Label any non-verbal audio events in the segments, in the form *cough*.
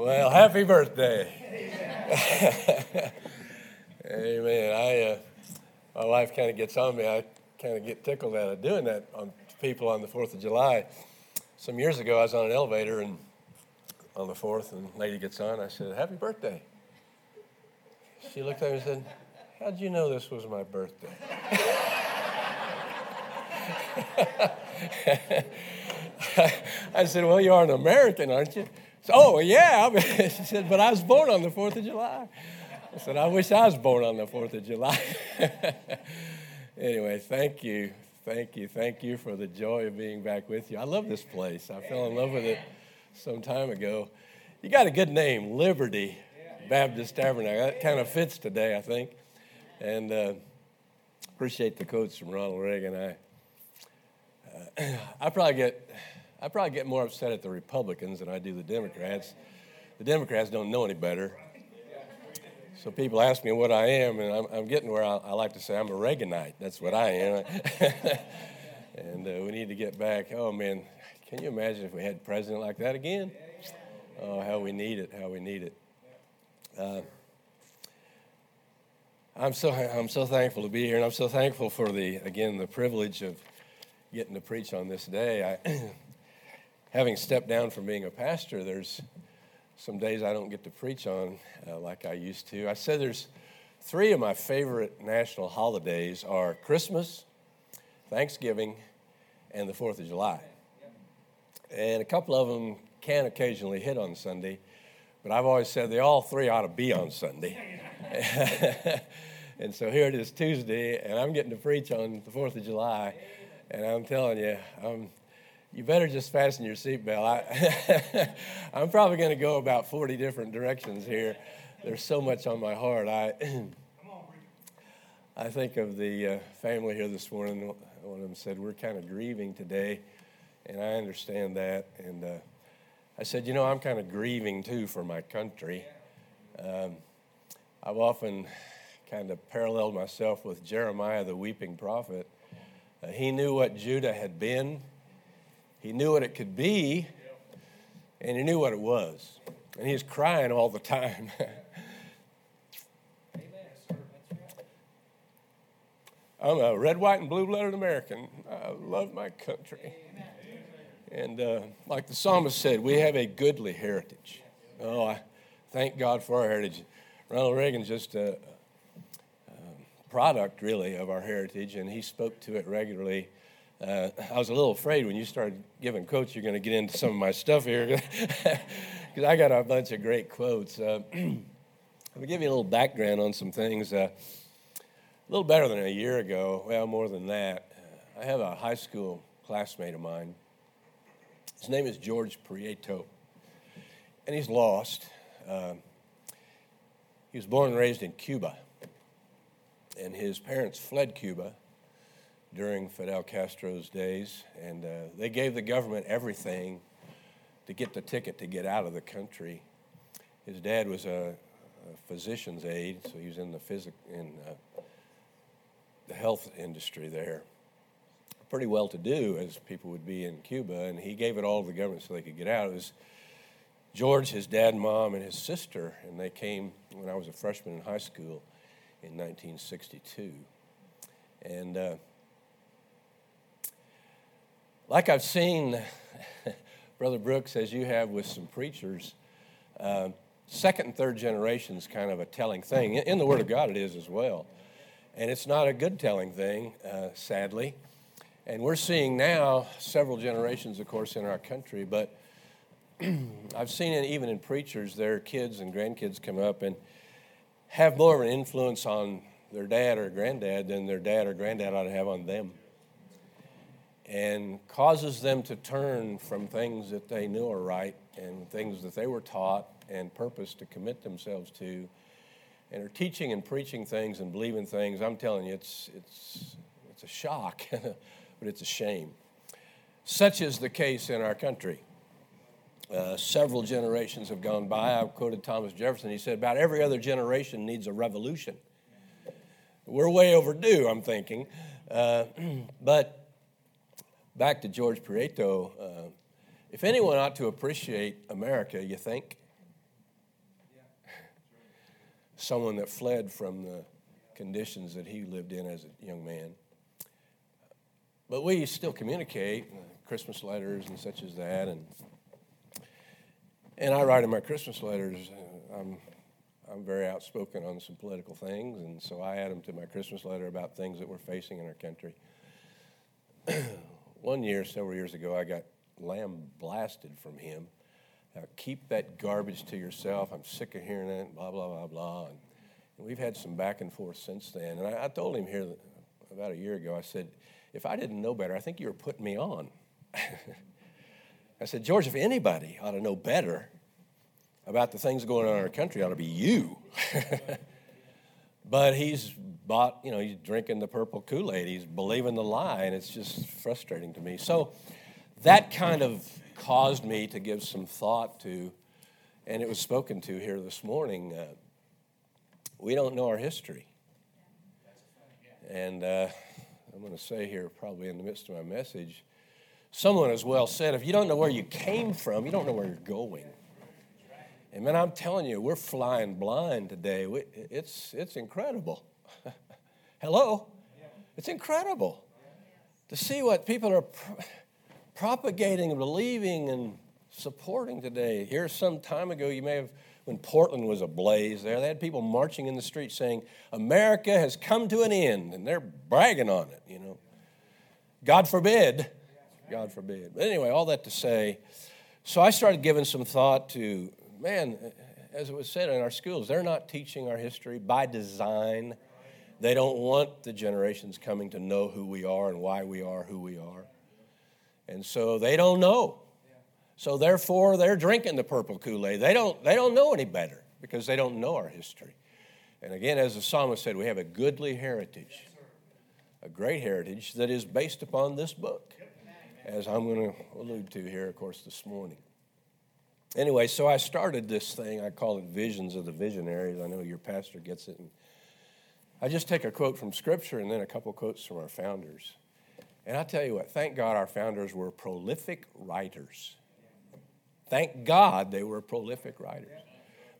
Well, happy birthday. *laughs* Amen. I, uh, my wife kind of gets on me. I kind of get tickled out of doing that on people on the 4th of July. Some years ago, I was on an elevator and on the 4th, and lady gets on. I said, Happy birthday. She looked at me and said, How'd you know this was my birthday? *laughs* I said, Well, you are an American, aren't you? Said, oh, yeah. *laughs* she said, But I was born on the 4th of July. I said, I wish I was born on the 4th of July. *laughs* anyway, thank you. Thank you. Thank you for the joy of being back with you. I love this place. I fell in love with it some time ago. You got a good name, Liberty Baptist Tabernacle. That kind of fits today, I think. And uh, appreciate the quotes from Ronald Reagan. I, uh, *clears throat* I probably get I probably get more upset at the Republicans than I do the Democrats. The Democrats don't know any better. So people ask me what I am, and I'm, I'm getting where I, I, like to say I'm a Reaganite. That's what I am. *laughs* and uh, we need to get back. Oh man, can you imagine if we had a president like that again? Oh, how we need it! How we need it. Uh, I'm so I'm so thankful to be here, and I'm so thankful for the again the privilege of getting to preach on this day. I *clears throat* having stepped down from being a pastor, there's some days I don't get to preach on uh, like I used to. I said there's three of my favorite national holidays are Christmas, Thanksgiving, and the Fourth of July. And a couple of them can occasionally hit on Sunday, but I've always said they all three ought to be on Sunday. *laughs* and so here it is Tuesday, and I'm getting to preach on the Fourth of July, and I'm telling you, I'm you better just fasten your seatbelt. I, *laughs* I'm probably going to go about 40 different directions here. There's so much on my heart. I, *clears throat* I think of the uh, family here this morning. One of them said, We're kind of grieving today, and I understand that. And uh, I said, You know, I'm kind of grieving too for my country. Um, I've often kind of paralleled myself with Jeremiah, the weeping prophet. Uh, he knew what Judah had been he knew what it could be, and he knew what it was. And he was crying all the time. *laughs* I'm a red, white, and blue blooded American. I love my country. And uh, like the psalmist said, we have a goodly heritage. Oh, I thank God for our heritage. Ronald Reagan's just a, a product, really, of our heritage, and he spoke to it regularly uh, I was a little afraid when you started giving quotes, you're going to get into some of my stuff here *laughs* because I got a bunch of great quotes. Uh, *clears throat* I'll give you a little background on some things. Uh, a little better than a year ago, well, more than that, I have a high school classmate of mine. His name is George Prieto, and he's lost. Uh, he was born and raised in Cuba, and his parents fled Cuba during Fidel Castro's days, and uh, they gave the government everything to get the ticket to get out of the country. His dad was a, a physician's aide, so he was in the physic in uh, the health industry there. Pretty well to do, as people would be in Cuba, and he gave it all to the government so they could get out. It was George, his dad, mom, and his sister, and they came when I was a freshman in high school in 1962. And uh, like I've seen, *laughs* Brother Brooks, as you have with some preachers, uh, second and third generation is kind of a telling thing. In the Word of God, it is as well. And it's not a good telling thing, uh, sadly. And we're seeing now several generations, of course, in our country, but *clears throat* I've seen it even in preachers, their kids and grandkids come up and have more of an influence on their dad or granddad than their dad or granddad ought to have on them and causes them to turn from things that they knew are right and things that they were taught and purpose to commit themselves to and are teaching and preaching things and believing things. I'm telling you it's it's it's a shock *laughs* but it's a shame. Such is the case in our country. Uh, several generations have gone by. I've quoted thomas jefferson. He said about every other generation needs a revolution. We're way overdue i'm thinking. Uh, *clears throat* but back to George Prieto, uh, if anyone ought to appreciate America, you think? someone that fled from the conditions that he lived in as a young man. But we still communicate, uh, Christmas letters and such as that. And, and I write in my Christmas letters, uh, I'm, I'm very outspoken on some political things, and so I add them to my Christmas letter about things that we're facing in our country. *clears throat* One year, several years ago, I got lamb blasted from him. Now, keep that garbage to yourself. I'm sick of hearing it, blah, blah, blah, blah. And, and we've had some back and forth since then. And I, I told him here about a year ago, I said, if I didn't know better, I think you were putting me on. *laughs* I said, George, if anybody ought to know better about the things going on in our country, ought to be you. *laughs* but he's bought, you know, he's drinking the purple Kool Aid. He's believing the lie, and it's just frustrating to me. So that kind of caused me to give some thought to, and it was spoken to here this morning. Uh, we don't know our history. And uh, I'm going to say here, probably in the midst of my message, someone has well said, if you don't know where you came from, you don't know where you're going. And man, I'm telling you, we're flying blind today. It's, it's incredible. *laughs* Hello? It's incredible to see what people are pro- propagating, believing, and supporting today. Here, some time ago, you may have, when Portland was ablaze there, they had people marching in the street saying, America has come to an end, and they're bragging on it, you know. God forbid. God forbid. But anyway, all that to say, so I started giving some thought to, man, as it was said in our schools, they're not teaching our history by design. They don't want the generations coming to know who we are and why we are who we are. And so they don't know. So therefore, they're drinking the purple Kool Aid. They don't, they don't know any better because they don't know our history. And again, as the psalmist said, we have a goodly heritage, a great heritage that is based upon this book, as I'm going to allude to here, of course, this morning. Anyway, so I started this thing. I call it Visions of the Visionaries. I know your pastor gets it. And I just take a quote from Scripture and then a couple quotes from our founders. And I tell you what, thank God our founders were prolific writers. Thank God they were prolific writers.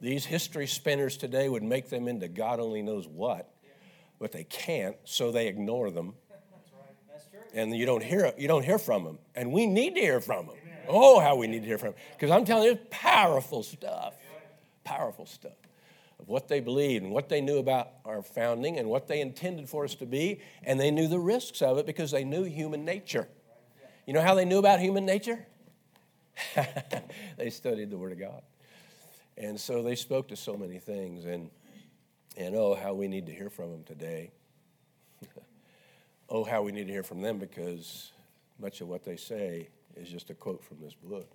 These history spinners today would make them into God only knows what, but they can't, so they ignore them. And you don't hear you don't hear from them. And we need to hear from them. Oh, how we need to hear from them. Because I'm telling you, it's powerful stuff. Powerful stuff of what they believed and what they knew about our founding and what they intended for us to be, and they knew the risks of it because they knew human nature. You know how they knew about human nature? *laughs* they studied the Word of God. And so they spoke to so many things, and, and oh, how we need to hear from them today. *laughs* oh, how we need to hear from them because much of what they say is just a quote from this book.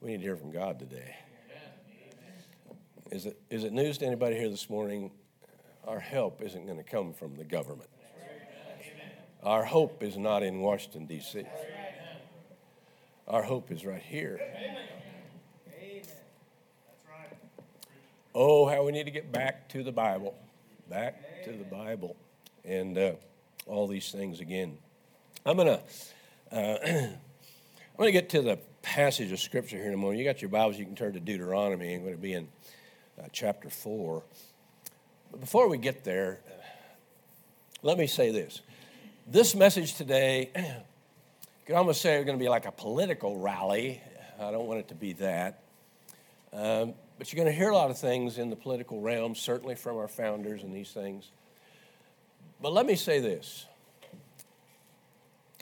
We need to hear from God today. Is it, is it news to anybody here this morning? Our help isn't going to come from the government. Our hope is not in Washington, D.C. Our hope is right here. Oh, how we need to get back to the Bible. Back to the Bible. And uh, all these things again. I'm going to. Uh, *clears throat* I'm to get to the passage of Scripture here in a moment. You got your Bibles, you can turn to Deuteronomy. I'm going to be in uh, chapter 4. But before we get there, let me say this. This message today, *clears throat* you could almost say it's going to be like a political rally. I don't want it to be that. Um, but you're going to hear a lot of things in the political realm, certainly from our founders and these things. But let me say this.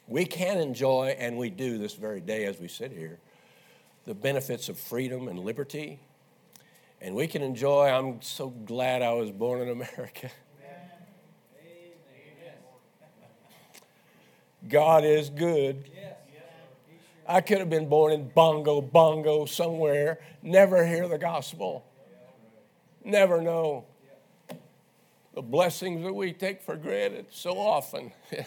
We can enjoy, and we do this very day as we sit here, the benefits of freedom and liberty and we can enjoy. I'm so glad I was born in America. God is good. I could have been born in Bongo, Bongo, somewhere, never hear the gospel, never know the blessings that we take for granted so often. *laughs*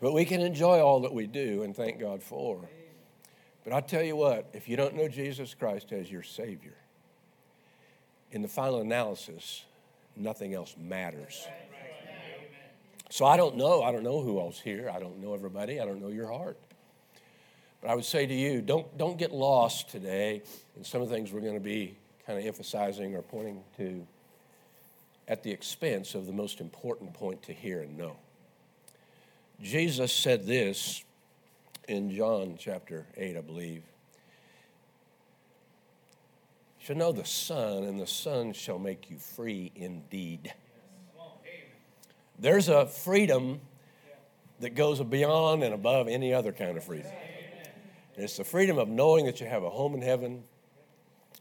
but we can enjoy all that we do and thank God for. But I tell you what, if you don't know Jesus Christ as your Savior, in the final analysis, nothing else matters. So I don't know. I don't know who else here. I don't know everybody. I don't know your heart. But I would say to you, don't, don't get lost today in some of the things we're going to be kind of emphasizing or pointing to at the expense of the most important point to hear and know. Jesus said this in John chapter 8, I believe. You shall know the Son, and the Son shall make you free indeed. There's a freedom that goes beyond and above any other kind of freedom. And it's the freedom of knowing that you have a home in heaven,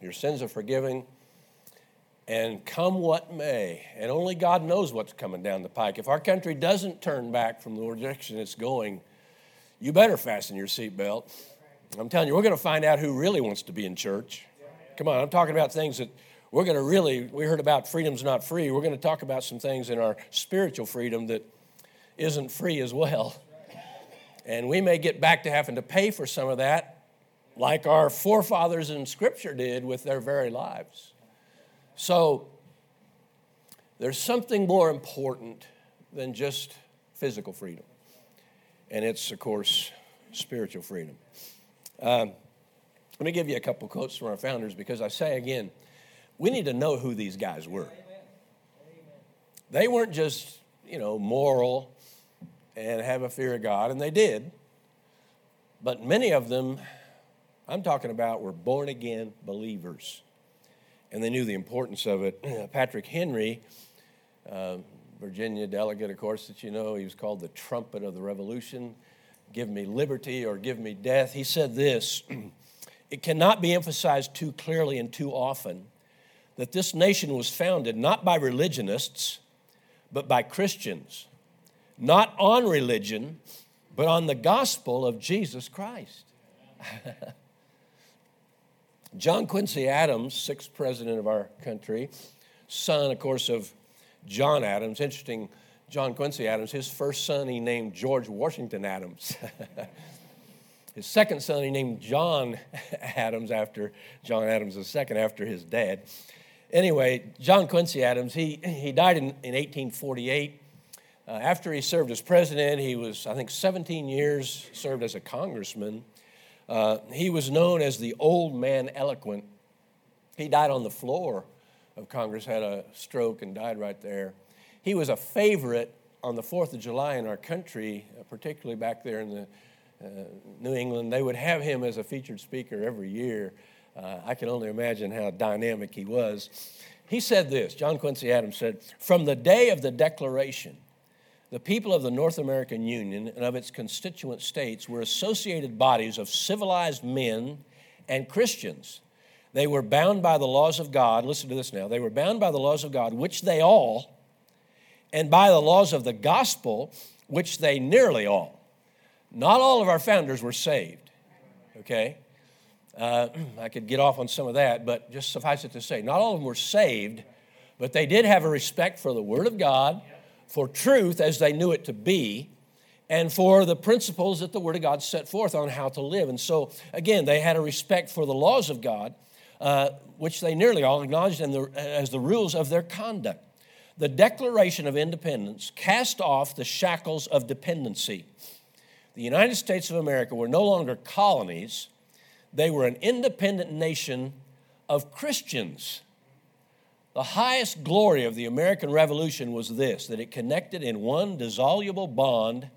your sins are forgiven, and come what may, and only God knows what's coming down the pike. If our country doesn't turn back from the direction it's going, you better fasten your seatbelt. I'm telling you, we're going to find out who really wants to be in church. Come on, I'm talking about things that we're going to really, we heard about freedom's not free. We're going to talk about some things in our spiritual freedom that isn't free as well. And we may get back to having to pay for some of that, like our forefathers in Scripture did with their very lives. So, there's something more important than just physical freedom, and it's, of course, spiritual freedom. Um, let me give you a couple quotes from our founders because I say again, we need to know who these guys were. They weren't just, you know, moral and have a fear of God, and they did. But many of them, I'm talking about, were born again believers. And they knew the importance of it. *clears throat* Patrick Henry, uh, Virginia delegate, of course, that you know, he was called the trumpet of the revolution give me liberty or give me death. He said this *clears throat* It cannot be emphasized too clearly and too often that this nation was founded not by religionists, but by Christians not on religion, but on the gospel of Jesus Christ. *laughs* John Quincy Adams, sixth president of our country, son, of course, of John Adams. Interesting, John Quincy Adams, his first son he named George Washington Adams. *laughs* his second son he named John *laughs* Adams after John Adams II, after his dad. Anyway, John Quincy Adams, he, he died in, in 1848. Uh, after he served as president, he was, I think, 17 years served as a congressman. Uh, he was known as the old man eloquent. He died on the floor of Congress, had a stroke, and died right there. He was a favorite on the 4th of July in our country, uh, particularly back there in the uh, New England. They would have him as a featured speaker every year. Uh, I can only imagine how dynamic he was. He said this John Quincy Adams said, From the day of the Declaration, the people of the North American Union and of its constituent states were associated bodies of civilized men and Christians. They were bound by the laws of God. Listen to this now. They were bound by the laws of God, which they all, and by the laws of the gospel, which they nearly all. Not all of our founders were saved, okay? Uh, *clears throat* I could get off on some of that, but just suffice it to say, not all of them were saved, but they did have a respect for the Word of God for truth as they knew it to be, and for the principles that the Word of God set forth on how to live. And so, again, they had a respect for the laws of God, uh, which they nearly all acknowledged the, as the rules of their conduct. The Declaration of Independence cast off the shackles of dependency. The United States of America were no longer colonies, they were an independent nation of Christians. The highest glory of the American Revolution was this that it connected in one dissoluble bond,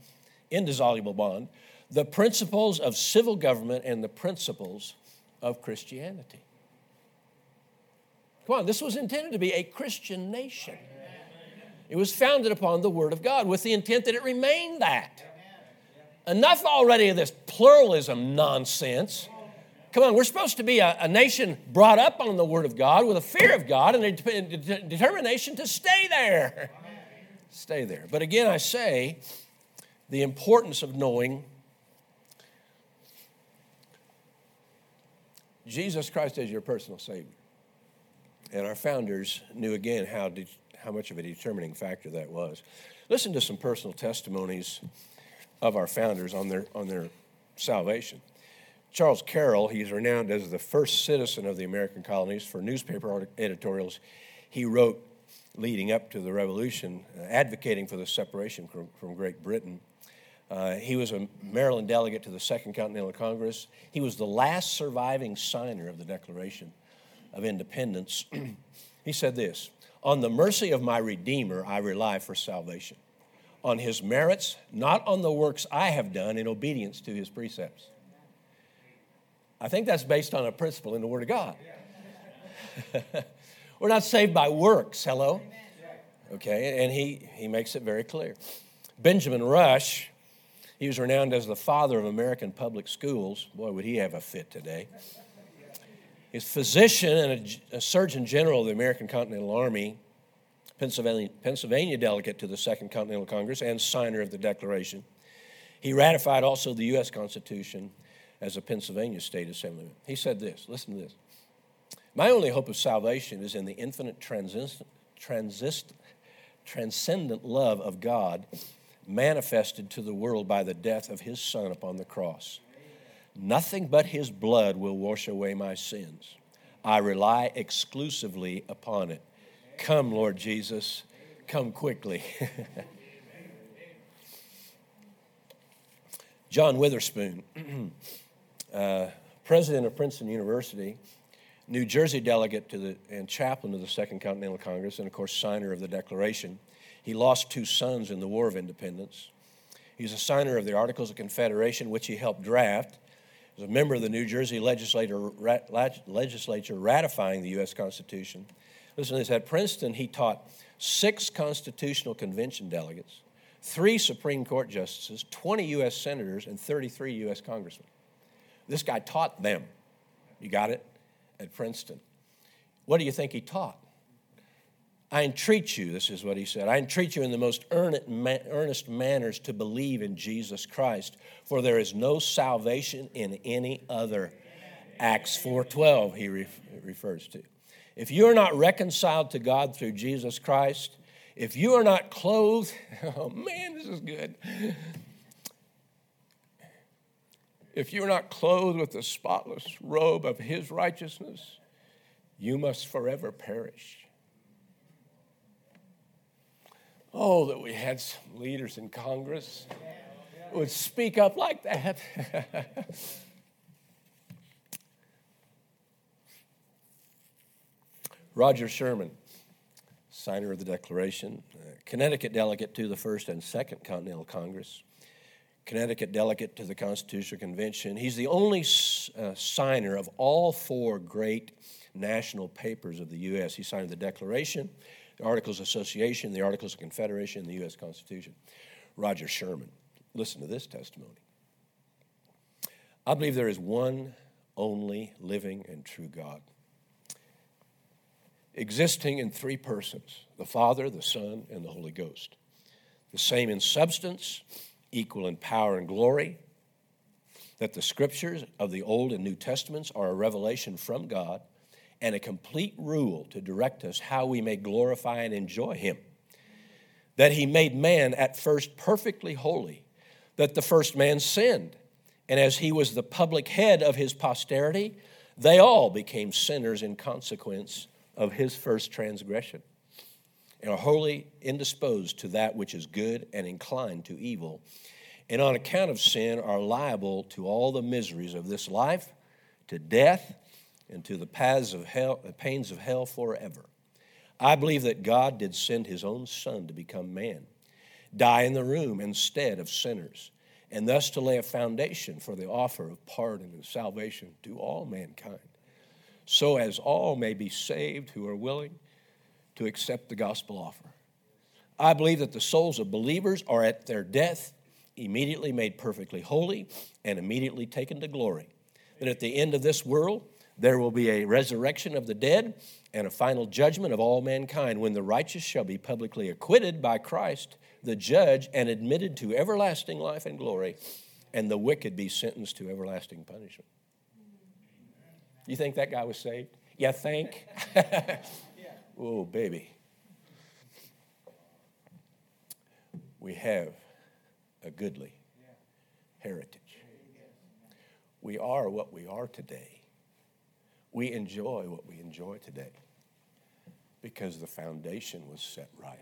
indissoluble bond, the principles of civil government and the principles of Christianity. This was intended to be a Christian nation. It was founded upon the Word of God with the intent that it remain that. Enough already of this pluralism nonsense. Come on, we're supposed to be a, a, nation brought up on the Word of God with a fear of God and a de- determination to stay there. Stay there. But again, I say the importance of knowing Jesus Christ as your personal Savior. And our founders knew again how, de- how much of a determining factor that was. Listen to some personal testimonies of our founders on their, on their salvation. Charles Carroll, he's renowned as the first citizen of the American colonies for newspaper editorials he wrote leading up to the revolution, uh, advocating for the separation from, from Great Britain. Uh, he was a Maryland delegate to the Second Continental Congress. He was the last surviving signer of the Declaration of Independence. *clears throat* he said this On the mercy of my Redeemer, I rely for salvation. On his merits, not on the works I have done in obedience to his precepts. I think that's based on a principle in the Word of God. *laughs* We're not saved by works, hello? Okay, and he, he makes it very clear. Benjamin Rush, he was renowned as the father of American public schools. Boy, would he have a fit today. He's physician and a, a Surgeon General of the American Continental Army, Pennsylvania, Pennsylvania delegate to the Second Continental Congress, and signer of the Declaration. He ratified also the U.S. Constitution as a Pennsylvania state assemblyman. He said this listen to this. My only hope of salvation is in the infinite transist, transist, transcendent love of God manifested to the world by the death of his Son upon the cross. Nothing but his blood will wash away my sins. I rely exclusively upon it. Come, Lord Jesus, come quickly. *laughs* John Witherspoon, *clears throat* uh, president of Princeton University, New Jersey delegate to the, and chaplain to the Second Continental Congress, and of course, signer of the Declaration. He lost two sons in the War of Independence. He's a signer of the Articles of Confederation, which he helped draft. A member of the New Jersey legislature, legislature ratifying the U.S. Constitution. Listen to this at Princeton, he taught six Constitutional Convention delegates, three Supreme Court justices, 20 U.S. senators, and 33 U.S. congressmen. This guy taught them. You got it? at Princeton. What do you think he taught? I entreat you, this is what he said, I entreat you in the most earnest manners to believe in Jesus Christ, for there is no salvation in any other. Acts 4:12 he refers to. If you are not reconciled to God through Jesus Christ, if you are not clothed, *laughs* oh man, this is good. If you're not clothed with the spotless robe of his righteousness, you must forever perish. Oh, that we had some leaders in Congress who would speak up like that. *laughs* Roger Sherman, signer of the Declaration, Connecticut delegate to the First and Second Continental Congress. Connecticut delegate to the Constitutional Convention. He's the only uh, signer of all four great national papers of the U.S. He signed the Declaration, the Articles of Association, the Articles of Confederation, and the U.S. Constitution. Roger Sherman. Listen to this testimony. I believe there is one only living and true God, existing in three persons the Father, the Son, and the Holy Ghost, the same in substance equal in power and glory, that the scriptures of the Old and New Testaments are a revelation from God and a complete rule to direct us how we may glorify and enjoy Him. That He made man at first perfectly holy, that the first man sinned, and as He was the public head of His posterity, they all became sinners in consequence of His first transgression and are wholly indisposed to that which is good and inclined to evil, and on account of sin are liable to all the miseries of this life, to death, and to the paths of hell, the pains of hell forever. I believe that God did send his own Son to become man, die in the room instead of sinners, and thus to lay a foundation for the offer of pardon and salvation to all mankind, so as all may be saved who are willing to accept the gospel offer. I believe that the souls of believers are at their death immediately made perfectly holy and immediately taken to glory. That at the end of this world, there will be a resurrection of the dead and a final judgment of all mankind when the righteous shall be publicly acquitted by Christ, the judge, and admitted to everlasting life and glory, and the wicked be sentenced to everlasting punishment. You think that guy was saved? You think? *laughs* Oh, baby. We have a goodly heritage. We are what we are today. We enjoy what we enjoy today because the foundation was set right.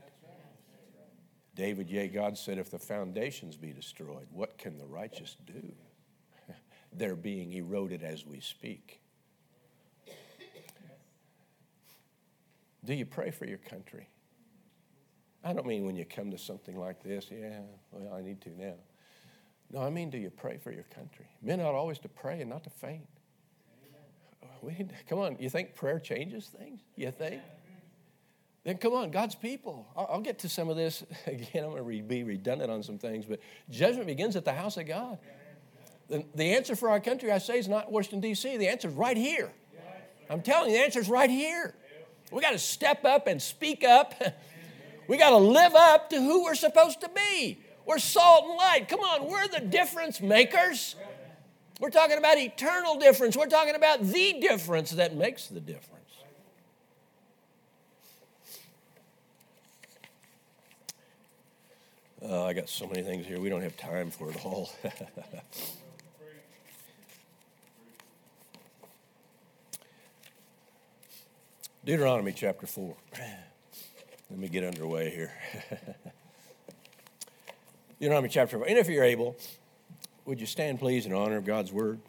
David, yea, God said, if the foundations be destroyed, what can the righteous do? *laughs* They're being eroded as we speak. Do you pray for your country? I don't mean when you come to something like this, yeah, well, I need to now. No, I mean, do you pray for your country? Men ought always to pray and not to faint. We need, to, come on, you think prayer changes things? You think? Then come on, God's people. I'll, I'll get to some of this *laughs* again. I'm going to be redundant on some things, but judgment begins at the house of God. The, the answer for our country, I say, is not Washington, D.C. The answer is right here. I'm telling you, the answer is right here. We got to step up and speak up. *laughs* We got to live up to who we're supposed to be. We're salt and light. Come on, we're the difference makers. We're talking about eternal difference. We're talking about the difference that makes the difference. Uh, I got so many things here. We don't have time for it all. *laughs* Deuteronomy chapter 4. Let me get underway here. *laughs* Deuteronomy chapter 4. And if you're able, would you stand, please, in honor of God's word?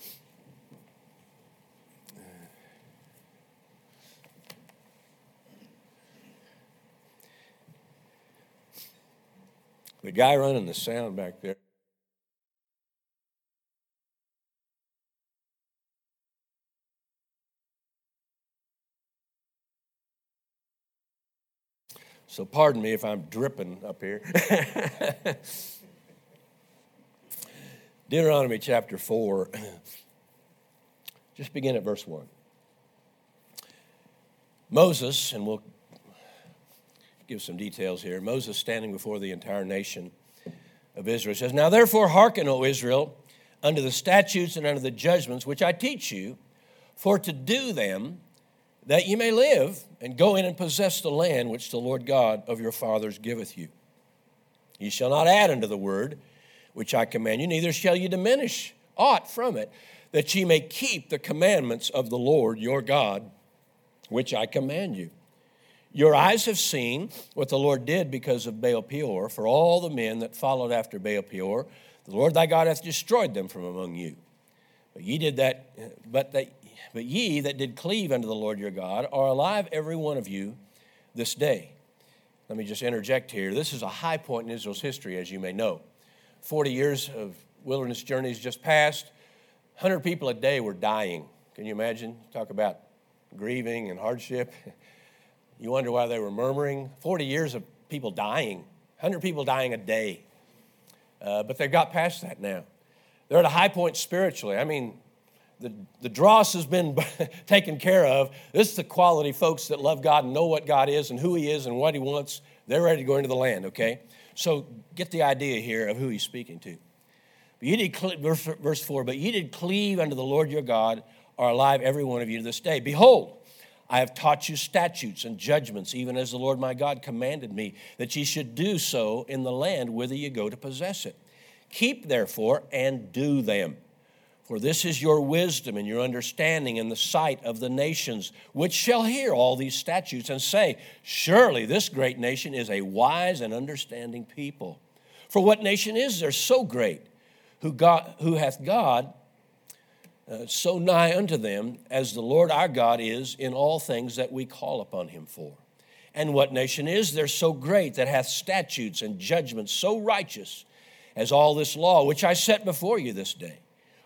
The guy running the sound back there. So pardon me if I'm dripping up here. *laughs* Deuteronomy chapter 4, *clears throat* just begin at verse 1. Moses, and we'll give some details here. Moses standing before the entire nation of Israel says, Now therefore hearken, O Israel, unto the statutes and unto the judgments which I teach you, for to do them that ye may live and go in and possess the land which the Lord God of your fathers giveth you. Ye shall not add unto the word which I command you, neither shall ye diminish aught from it, that ye may keep the commandments of the Lord your God, which I command you. Your eyes have seen what the Lord did because of Baal Peor, for all the men that followed after Baal Peor, the Lord thy God hath destroyed them from among you. But ye did that, but that but ye that did cleave unto the Lord your God are alive, every one of you, this day. Let me just interject here. This is a high point in Israel's history, as you may know. 40 years of wilderness journeys just passed. 100 people a day were dying. Can you imagine? Talk about grieving and hardship. *laughs* You wonder why they were murmuring. 40 years of people dying, 100 people dying a day. Uh, but they've got past that now. They're at a high point spiritually. I mean, the, the dross has been *laughs* taken care of. This is the quality folks that love God and know what God is and who He is and what He wants. They're ready to go into the land, okay? So get the idea here of who He's speaking to. But you did, verse, verse 4, but ye did cleave unto the Lord your God, are alive every one of you to this day. Behold, I have taught you statutes and judgments, even as the Lord my God commanded me, that ye should do so in the land whither ye go to possess it. Keep therefore and do them for this is your wisdom and your understanding in the sight of the nations, which shall hear all these statutes and say, Surely this great nation is a wise and understanding people. For what nation is there so great, who, God, who hath God uh, so nigh unto them as the Lord our God is in all things that we call upon him for? And what nation is there so great that hath statutes and judgments so righteous as all this law which I set before you this day?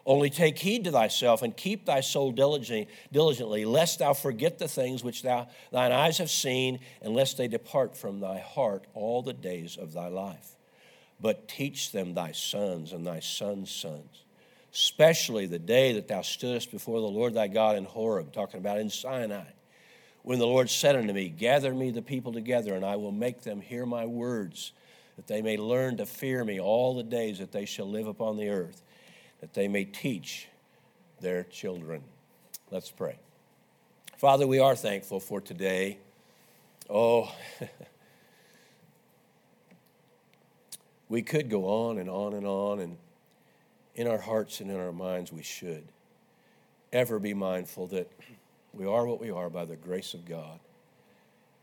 Only take heed to thyself and keep thy soul diligently, lest thou forget the things which thou, thine eyes have seen, and lest they depart from thy heart all the days of thy life. But teach them thy sons and thy sons' sons, especially the day that thou stoodest before the Lord thy God in Horeb, talking about in Sinai, when the Lord said unto me, Gather me the people together, and I will make them hear my words, that they may learn to fear me all the days that they shall live upon the earth that they may teach their children. Let's pray. Father, we are thankful for today. Oh, *laughs* we could go on and on and on, and in our hearts and in our minds, we should ever be mindful that we are what we are by the grace of God.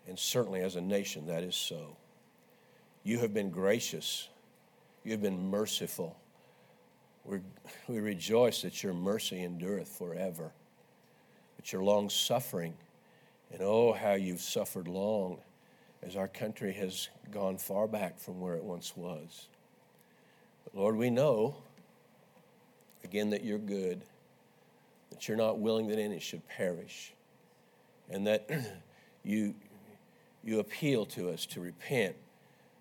And certainly as a nation, that is so. You have been gracious. You have been merciful. We're, we rejoice that your mercy endureth forever, that your long suffering, and oh, how you've suffered long as our country has gone far back from where it once was. But Lord, we know, again, that you're good, that you're not willing that any should perish, and that *clears throat* you, you appeal to us to repent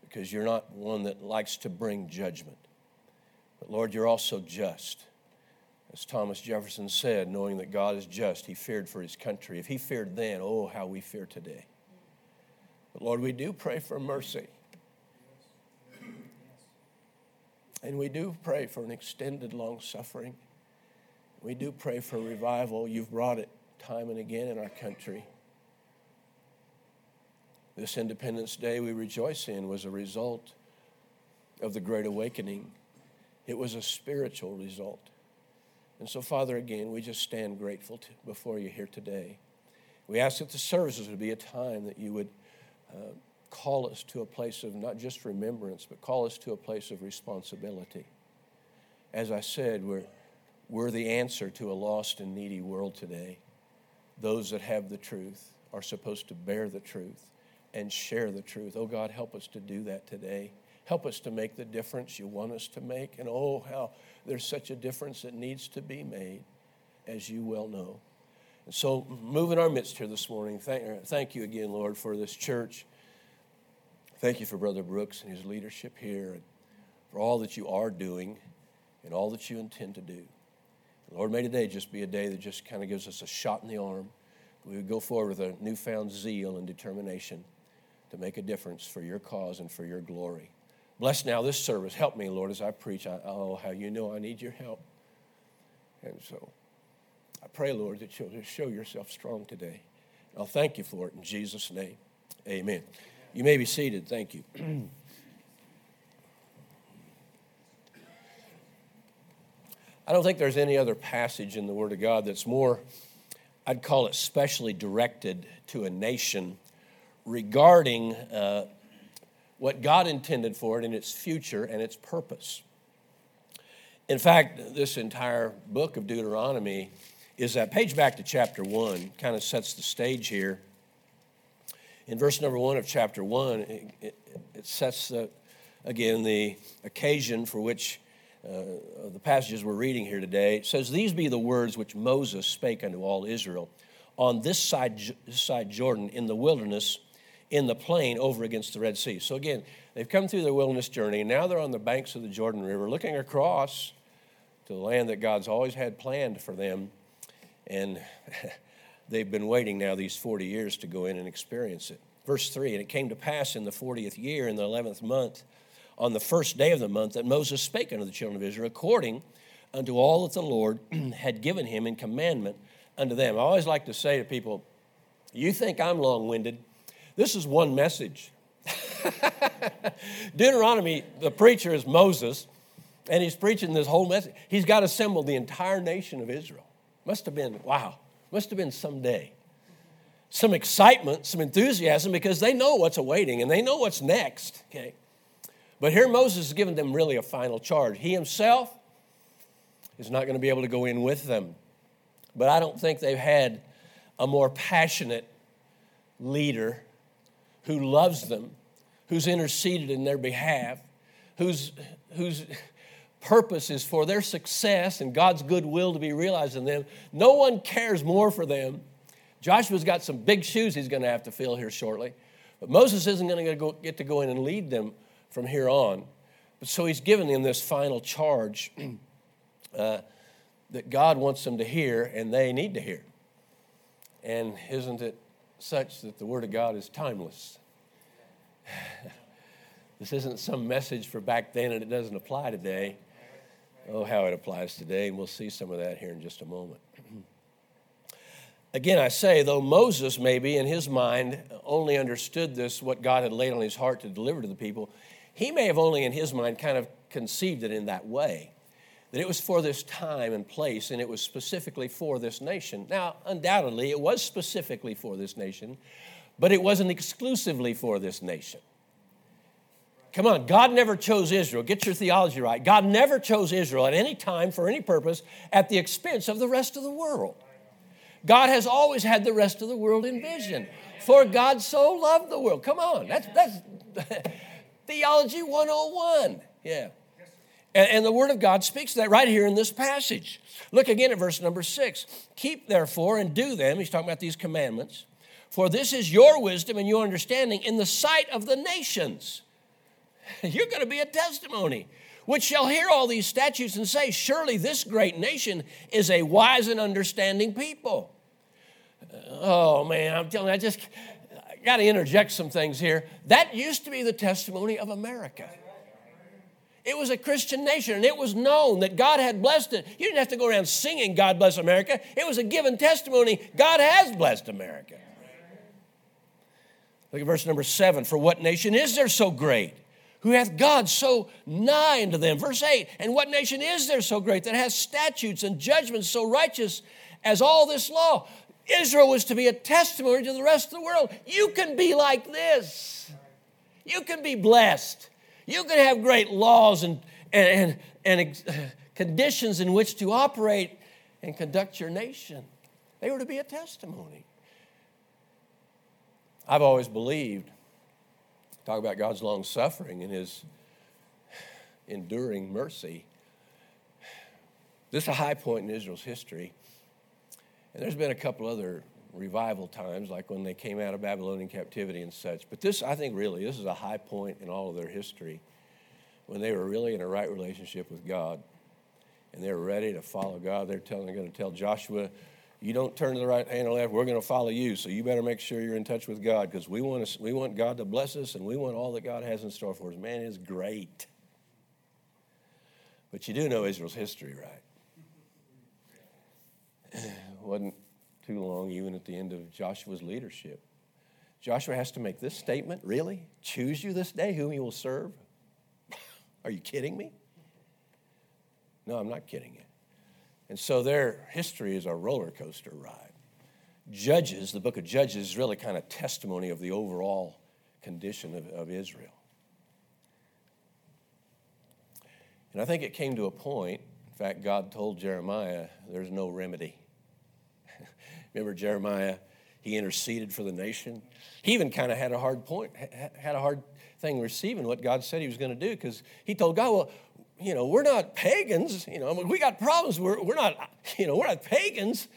because you're not one that likes to bring judgment. But Lord, you're also just. As Thomas Jefferson said, knowing that God is just, he feared for his country. If he feared then, oh, how we fear today. But Lord, we do pray for mercy. And we do pray for an extended long suffering. We do pray for revival. You've brought it time and again in our country. This Independence Day we rejoice in was a result of the Great Awakening. It was a spiritual result. And so, Father, again, we just stand grateful to, before you here today. We ask that the services would be a time that you would uh, call us to a place of not just remembrance, but call us to a place of responsibility. As I said, we're, we're the answer to a lost and needy world today. Those that have the truth are supposed to bear the truth and share the truth. Oh God, help us to do that today. Help us to make the difference you want us to make. And oh, how there's such a difference that needs to be made, as you well know. And so, move in our midst here this morning. Thank, er, thank you again, Lord, for this church. Thank you for Brother Brooks and his leadership here, and for all that you are doing and all that you intend to do. Lord, may today just be a day that just kind of gives us a shot in the arm. We would go forward with a newfound zeal and determination to make a difference for your cause and for your glory. Bless now this service. Help me, Lord, as I preach. I, oh, how you know I need your help. And so I pray, Lord, that you'll just show yourself strong today. I'll thank you for it in Jesus' name. Amen. You may be seated. Thank you. *clears throat* I don't think there's any other passage in the Word of God that's more, I'd call it specially directed to a nation regarding uh, what God intended for it in its future and its purpose. In fact, this entire book of Deuteronomy is that page back to chapter 1, kind of sets the stage here. In verse number 1 of chapter 1, it, it, it sets, the, again, the occasion for which uh, the passages we're reading here today. It says, These be the words which Moses spake unto all Israel on this side, this side Jordan in the wilderness in the plain over against the Red Sea. So again, they've come through their wilderness journey, and now they're on the banks of the Jordan River looking across to the land that God's always had planned for them. And *laughs* they've been waiting now these 40 years to go in and experience it. Verse 3 And it came to pass in the 40th year, in the 11th month, on the first day of the month, that Moses spake unto the children of Israel according unto all that the Lord *clears throat* had given him in commandment unto them. I always like to say to people, You think I'm long winded? This is one message. *laughs* Deuteronomy, the preacher is Moses, and he's preaching this whole message. He's got assembled the entire nation of Israel. Must have been, wow, must have been some day. Some excitement, some enthusiasm, because they know what's awaiting and they know what's next, okay? But here Moses is giving them really a final charge. He himself is not going to be able to go in with them. But I don't think they've had a more passionate leader who loves them, who's interceded in their behalf, whose, whose purpose is for their success and God's goodwill to be realized in them. No one cares more for them. Joshua's got some big shoes he's going to have to fill here shortly. But Moses isn't going to get to go in and lead them from here on. But so he's given them this final charge *clears throat* uh, that God wants them to hear and they need to hear. And isn't it such that the Word of God is timeless. This isn't some message for back then and it doesn't apply today. Oh, how it applies today, and we'll see some of that here in just a moment. *clears throat* Again, I say, though Moses maybe in his mind only understood this, what God had laid on his heart to deliver to the people, he may have only in his mind kind of conceived it in that way that it was for this time and place and it was specifically for this nation. Now, undoubtedly, it was specifically for this nation, but it wasn't exclusively for this nation. Come on, God never chose Israel. Get your theology right. God never chose Israel at any time for any purpose at the expense of the rest of the world. God has always had the rest of the world in vision. For God so loved the world. Come on, that's, that's *laughs* theology 101. Yeah. And, and the Word of God speaks that right here in this passage. Look again at verse number six. Keep therefore and do them, he's talking about these commandments, for this is your wisdom and your understanding in the sight of the nations. *laughs* You're going to be a testimony, which shall hear all these statutes and say, Surely this great nation is a wise and understanding people. Uh, oh man, I'm telling you, I just got to interject some things here. That used to be the testimony of America. It was a Christian nation, and it was known that God had blessed it. You didn't have to go around singing, God bless America. It was a given testimony God has blessed America. Look at verse number seven. For what nation is there so great? who hath God so nigh unto them. Verse 8, and what nation is there so great that has statutes and judgments so righteous as all this law? Israel was to be a testimony to the rest of the world. You can be like this. You can be blessed. You can have great laws and, and, and, and uh, conditions in which to operate and conduct your nation. They were to be a testimony. I've always believed Talk about God's long suffering and his enduring mercy. This is a high point in Israel's history. And there's been a couple other revival times, like when they came out of Babylonian captivity and such. But this, I think, really, this is a high point in all of their history when they were really in a right relationship with God and they were ready to follow God. They're telling, they're going to tell Joshua, you don't turn to the right hand or left, we're going to follow you. So you better make sure you're in touch with God because we want, to, we want God to bless us and we want all that God has in store for us. Man is great. But you do know Israel's history, right? It *clears throat* wasn't too long, even at the end of Joshua's leadership. Joshua has to make this statement really? Choose you this day whom you will serve? *laughs* Are you kidding me? No, I'm not kidding you. And so their history is a roller coaster ride. Judges, the book of Judges, is really kind of testimony of the overall condition of, of Israel. And I think it came to a point, in fact, God told Jeremiah, there's no remedy. *laughs* Remember Jeremiah? He interceded for the nation. He even kind of had a hard point, had a hard thing receiving what God said he was going to do because he told God, well, you know, we're not pagans. You know, we got problems. We're, we're not, you know, we're not pagans.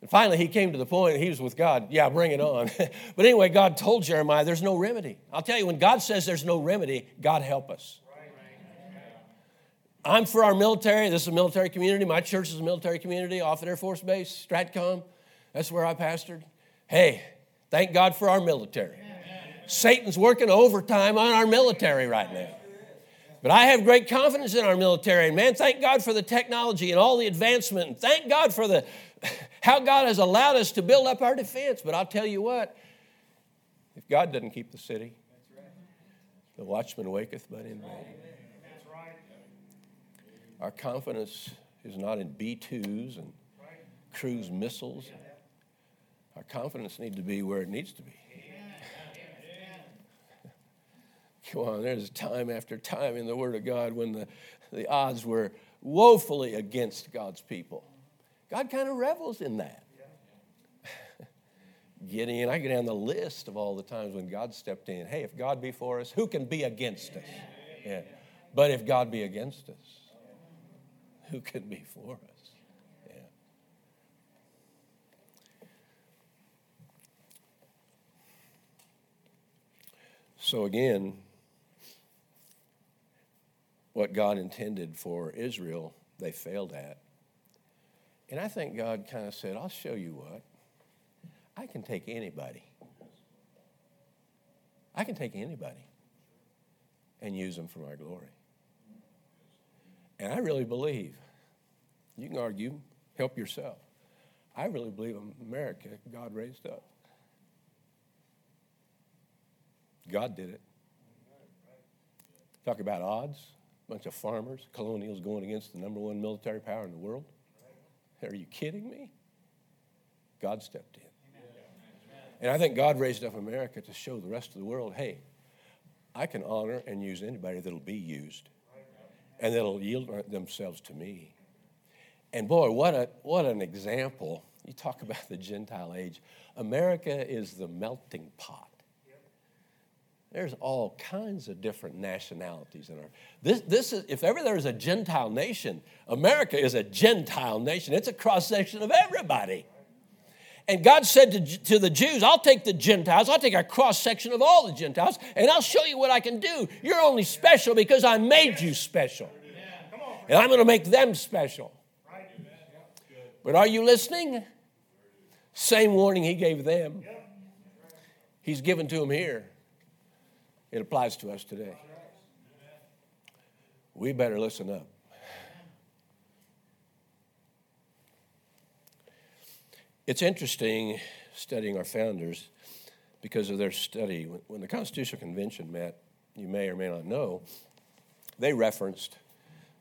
And finally, he came to the point, he was with God. Yeah, bring it on. *laughs* but anyway, God told Jeremiah, there's no remedy. I'll tell you, when God says there's no remedy, God help us. I'm for our military. This is a military community. My church is a military community Offutt Air Force Base, Stratcom. That's where I pastored. Hey, thank God for our military. Satan's working overtime on our military right now. But I have great confidence in our military. And man, thank God for the technology and all the advancement. And thank God for the *laughs* how God has allowed us to build up our defense. But I'll tell you what, if God doesn't keep the city, the watchman waketh but in vain. Our confidence is not in B 2s and cruise missiles. Our confidence needs to be where it needs to be *laughs* Come on, there's time after time in the Word of God when the, the odds were woefully against God's people. God kind of revels in that. *laughs* Gideon, I get down the list of all the times when God stepped in. Hey, if God be for us, who can be against us? Yeah. But if God be against us, who can be for us? So again, what God intended for Israel, they failed at. And I think God kind of said, I'll show you what. I can take anybody. I can take anybody and use them for my glory. And I really believe, you can argue, help yourself. I really believe America, God raised up. God did it. Talk about odds bunch of farmers, colonials going against the number one military power in the world. Are you kidding me? God stepped in. And I think God raised up America to show the rest of the world hey, I can honor and use anybody that'll be used and that'll yield themselves to me. And boy, what, a, what an example. You talk about the Gentile age. America is the melting pot. There's all kinds of different nationalities in our. This, this is, if ever there's a Gentile nation, America is a Gentile nation. It's a cross section of everybody. And God said to, to the Jews, I'll take the Gentiles, I'll take a cross section of all the Gentiles, and I'll show you what I can do. You're only special because I made you special. And I'm going to make them special. But are you listening? Same warning he gave them. He's given to them here. It applies to us today. We better listen up. It's interesting studying our founders because of their study. When the Constitutional Convention met, you may or may not know, they referenced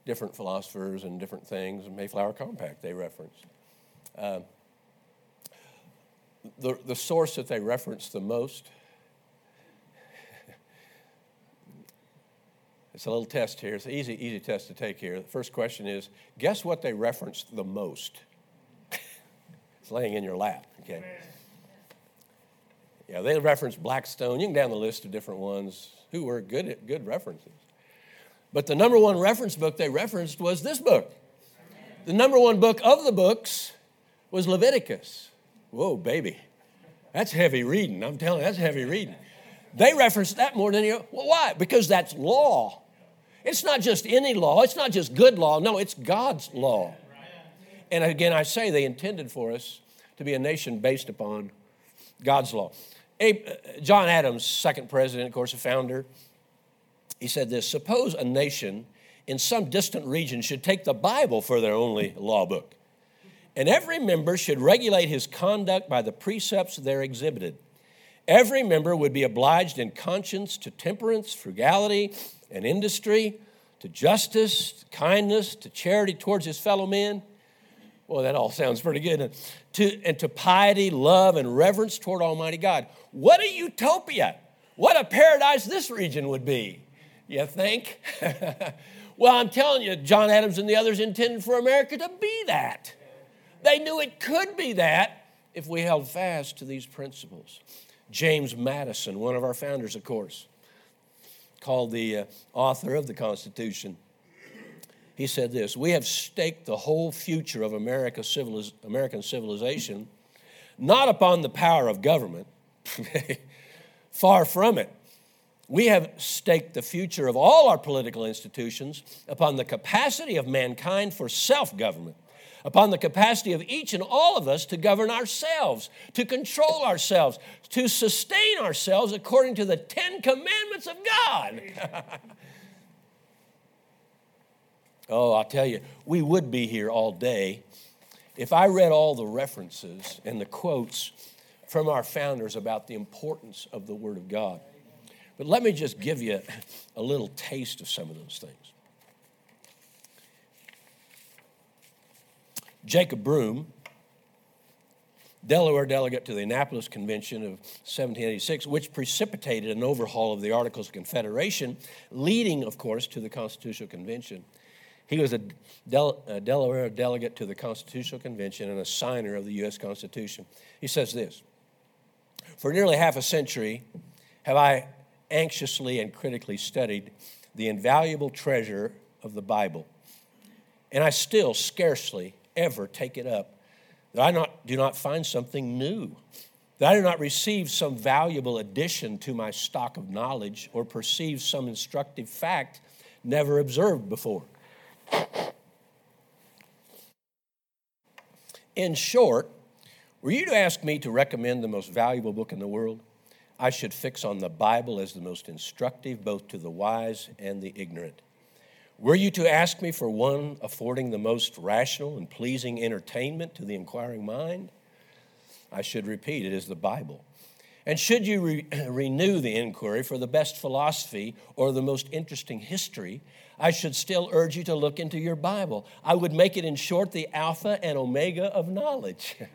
different philosophers and different things. Mayflower Compact, they referenced. Uh, the, the source that they referenced the most, it's a little test here. It's an easy, easy test to take here. The first question is guess what they referenced the most? *laughs* it's laying in your lap, okay? Yeah, they referenced Blackstone. You can down the list of different ones who were good, at good references. But the number one reference book they referenced was this book. The number one book of the books was Leviticus. Whoa, baby. That's heavy reading. I'm telling you, that's heavy reading. They reference that more than you. Well, why? Because that's law. It's not just any law, it's not just good law. No, it's God's law. And again, I say they intended for us to be a nation based upon God's law. Uh, John Adams, second president, of course, a founder, he said this Suppose a nation in some distant region should take the Bible for their only law book and every member should regulate his conduct by the precepts there exhibited. Every member would be obliged in conscience to temperance, frugality, and industry, to justice, to kindness, to charity towards his fellow men. Well, that all sounds pretty good. To, and to piety, love, and reverence toward Almighty God. What a utopia! What a paradise this region would be, you think? *laughs* well, I'm telling you, John Adams and the others intended for America to be that. They knew it could be that if we held fast to these principles. James Madison, one of our founders, of course, called the uh, author of the Constitution, he said this We have staked the whole future of America civiliz- American civilization not upon the power of government, *laughs* far from it. We have staked the future of all our political institutions upon the capacity of mankind for self government upon the capacity of each and all of us to govern ourselves, to control ourselves, to sustain ourselves according to the Ten Commandments of God. *laughs* oh, I'll tell you, we would be here all day if I read all the references and the quotes from our founders about the importance of the Word of God. But let me just give you a little taste of some of those things. Jacob Broom, Delaware delegate to the Annapolis Convention of 1786, which precipitated an overhaul of the Articles of Confederation, leading, of course, to the Constitutional Convention. He was a, Del- a Delaware delegate to the Constitutional Convention and a signer of the U.S. Constitution. He says this For nearly half a century, have I anxiously and critically studied the invaluable treasure of the Bible, and I still scarcely ever take it up, that I not, do not find something new, that I do not receive some valuable addition to my stock of knowledge or perceive some instructive fact never observed before. In short, were you to ask me to recommend the most valuable book in the world, I should fix on the Bible as the most instructive both to the wise and the ignorant. Were you to ask me for one affording the most rational and pleasing entertainment to the inquiring mind? I should repeat it is the Bible. And should you re- *clears throat* renew the inquiry for the best philosophy or the most interesting history, I should still urge you to look into your Bible. I would make it, in short, the Alpha and Omega of knowledge. *laughs*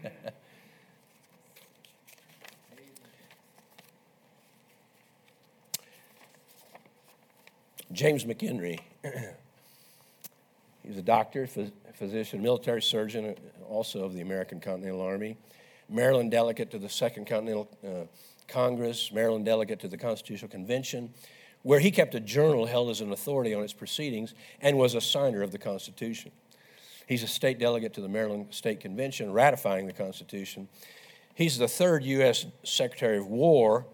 James McHenry. *clears throat* He's a doctor, physician, military surgeon, also of the American Continental Army, Maryland delegate to the Second Continental uh, Congress, Maryland delegate to the Constitutional Convention, where he kept a journal held as an authority on its proceedings and was a signer of the Constitution. He's a state delegate to the Maryland State Convention ratifying the Constitution. He's the third U.S. Secretary of War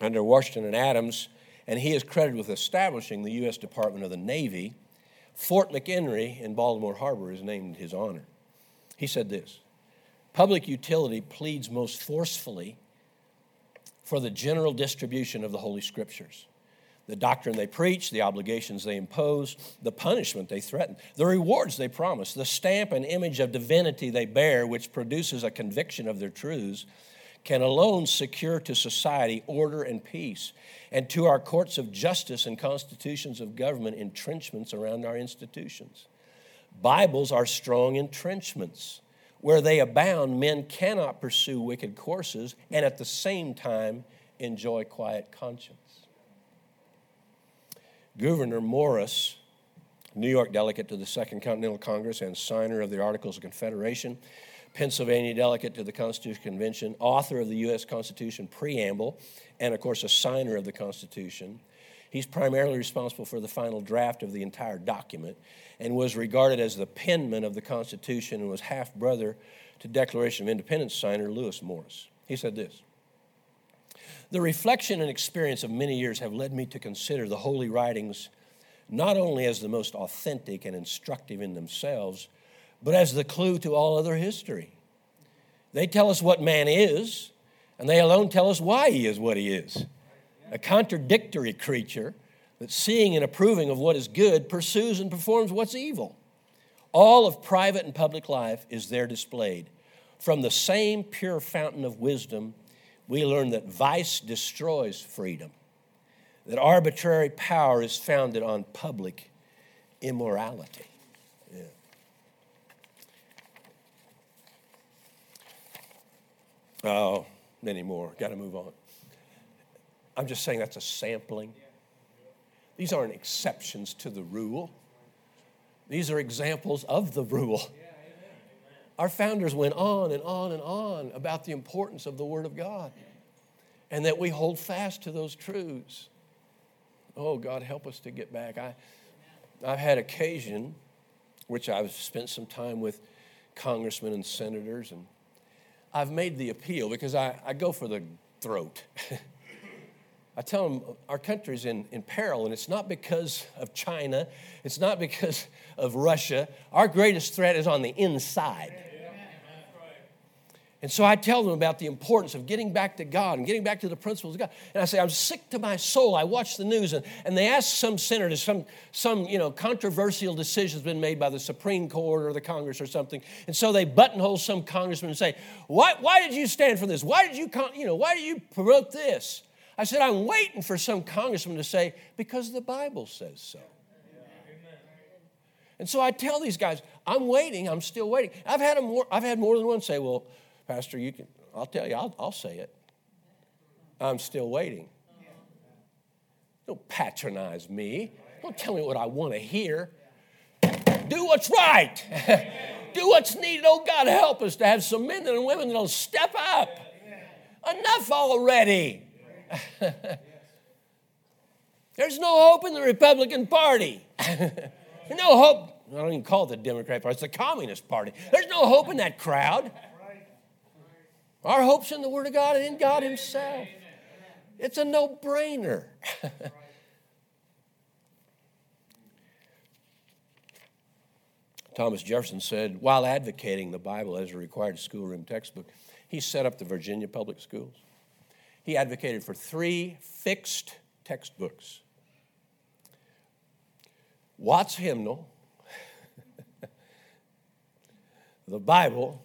under Washington and Adams, and he is credited with establishing the U.S. Department of the Navy. Fort McHenry in Baltimore Harbor is named in his honor. He said this Public utility pleads most forcefully for the general distribution of the Holy Scriptures. The doctrine they preach, the obligations they impose, the punishment they threaten, the rewards they promise, the stamp and image of divinity they bear, which produces a conviction of their truths, can alone secure to society order and peace, and to our courts of justice and constitutions of government entrenchments around our institutions. Bibles are strong entrenchments. Where they abound, men cannot pursue wicked courses and at the same time enjoy quiet conscience. Gouverneur Morris, New York delegate to the Second Continental Congress and signer of the Articles of Confederation, Pennsylvania delegate to the Constitutional Convention, author of the U.S. Constitution preamble, and of course, a signer of the Constitution. He's primarily responsible for the final draft of the entire document and was regarded as the penman of the Constitution and was half brother to Declaration of Independence signer Lewis Morris. He said this The reflection and experience of many years have led me to consider the holy writings not only as the most authentic and instructive in themselves but as the clue to all other history. They tell us what man is, and they alone tell us why he is what he is. A contradictory creature that, seeing and approving of what is good, pursues and performs what's evil. All of private and public life is there displayed. From the same pure fountain of wisdom, we learn that vice destroys freedom, that arbitrary power is founded on public immorality. Oh, many more. Got to move on. I'm just saying that's a sampling. These aren't exceptions to the rule, these are examples of the rule. Our founders went on and on and on about the importance of the Word of God and that we hold fast to those truths. Oh, God, help us to get back. I, I've had occasion, which I've spent some time with congressmen and senators and I've made the appeal because I, I go for the throat. *laughs* I tell them our country's in, in peril, and it's not because of China, it's not because of Russia. Our greatest threat is on the inside. And so I tell them about the importance of getting back to God and getting back to the principles of God. And I say, I'm sick to my soul. I watch the news and, and they ask some senator, some, some you know, controversial decision has been made by the Supreme Court or the Congress or something. And so they buttonhole some congressman and say, why, why did you stand for this? Why did you, you know, why did you promote this? I said, I'm waiting for some congressman to say, because the Bible says so. And so I tell these guys, I'm waiting, I'm still waiting. I've had, more, I've had more than one say, well, Pastor, you can, I'll tell you, I'll, I'll say it. I'm still waiting. Don't patronize me. Don't tell me what I want to hear. Do what's right. *laughs* Do what's needed. Oh, God, help us to have some men and women that'll step up. Enough already. *laughs* There's no hope in the Republican Party. *laughs* no hope. I don't even call it the Democrat Party, it's the Communist Party. There's no hope in that crowd. Our hope's in the Word of God and in God Himself. It's a no brainer. *laughs* Thomas Jefferson said, while advocating the Bible as a required schoolroom textbook, he set up the Virginia Public Schools. He advocated for three fixed textbooks Watts' hymnal, *laughs* the Bible,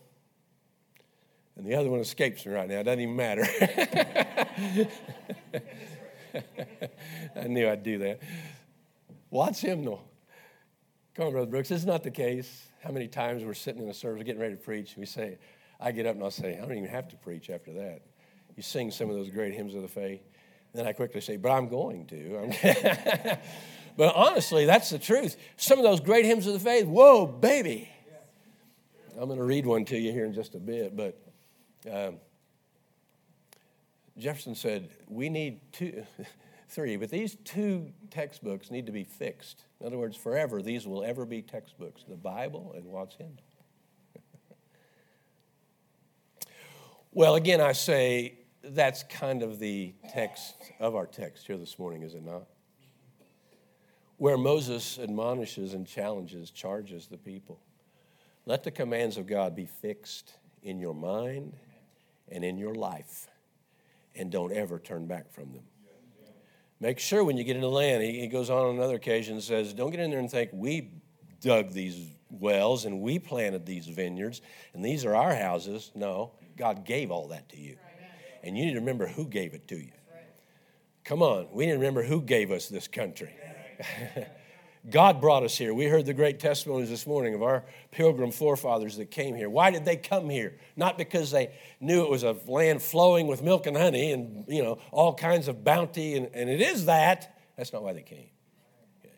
and the other one escapes me right now. It doesn't even matter. *laughs* I knew I'd do that. Watch him though. Come on, Brother Brooks. This is not the case. How many times we're sitting in a service getting ready to preach, we say, I get up and I'll say, I don't even have to preach after that. You sing some of those great hymns of the faith. Then I quickly say, but I'm going to. *laughs* But honestly, that's the truth. Some of those great hymns of the faith, whoa, baby. I'm going to read one to you here in just a bit, but um, Jefferson said, We need two, *laughs* three, but these two textbooks need to be fixed. In other words, forever, these will ever be textbooks the Bible and Watts Hymn. *laughs* well, again, I say that's kind of the text of our text here this morning, is it not? Where Moses admonishes and challenges, charges the people. Let the commands of God be fixed in your mind and in your life, and don't ever turn back from them. Make sure when you get into land, he, he goes on on another occasion and says, Don't get in there and think we dug these wells and we planted these vineyards and these are our houses. No, God gave all that to you. And you need to remember who gave it to you. Come on, we need to remember who gave us this country. *laughs* God brought us here. We heard the great testimonies this morning of our pilgrim forefathers that came here. Why did they come here? Not because they knew it was a land flowing with milk and honey and, you know, all kinds of bounty, and, and it is that. That's not why they came. Okay.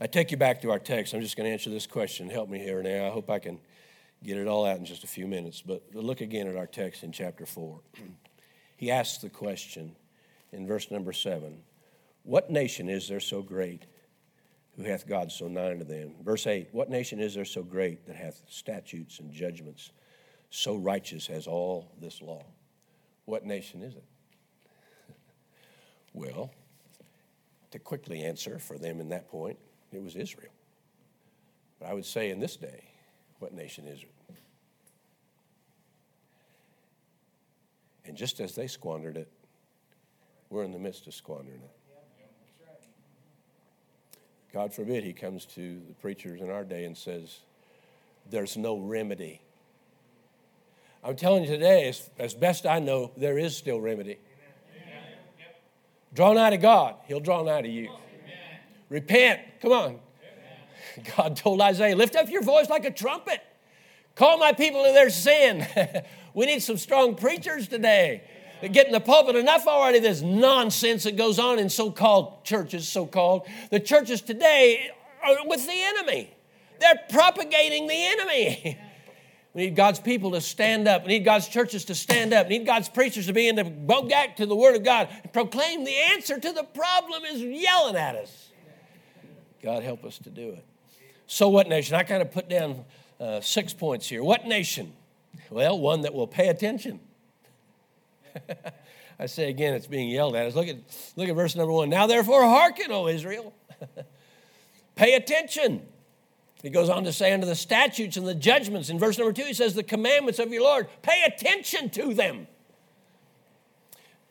I take you back to our text. I'm just going to answer this question. Help me here now. I hope I can get it all out in just a few minutes. But look again at our text in chapter 4. *clears throat* he asks the question in verse number 7 what nation is there so great who hath God so nigh unto them? Verse 8 What nation is there so great that hath statutes and judgments so righteous as all this law? What nation is it? *laughs* well, to quickly answer for them in that point, it was Israel. But I would say in this day, what nation is it? And just as they squandered it, we're in the midst of squandering it. God forbid he comes to the preachers in our day and says, There's no remedy. I'm telling you today, as, as best I know, there is still remedy. Draw nigh to God, he'll draw nigh to you. Amen. Repent, come on. Amen. *laughs* God told Isaiah, Lift up your voice like a trumpet. Call my people to their sin. *laughs* we need some strong preachers today get in the pulpit enough already. This nonsense that goes on in so-called churches so-called. The churches today are with the enemy. They're propagating the enemy. *laughs* We need god's people to stand up. We need god's churches to stand up. We need god's preachers to be in the go back to the word of god and proclaim the answer to the problem is yelling at us. God help us to do it. So what nation? I kind of put down uh, six points here. What nation? Well one that will pay attention *laughs* I say again, it's being yelled at us. Look at, look at verse number one. Now, therefore, hearken, O Israel. *laughs* Pay attention. He goes on to say, under the statutes and the judgments. In verse number two, he says, the commandments of your Lord. Pay attention to them.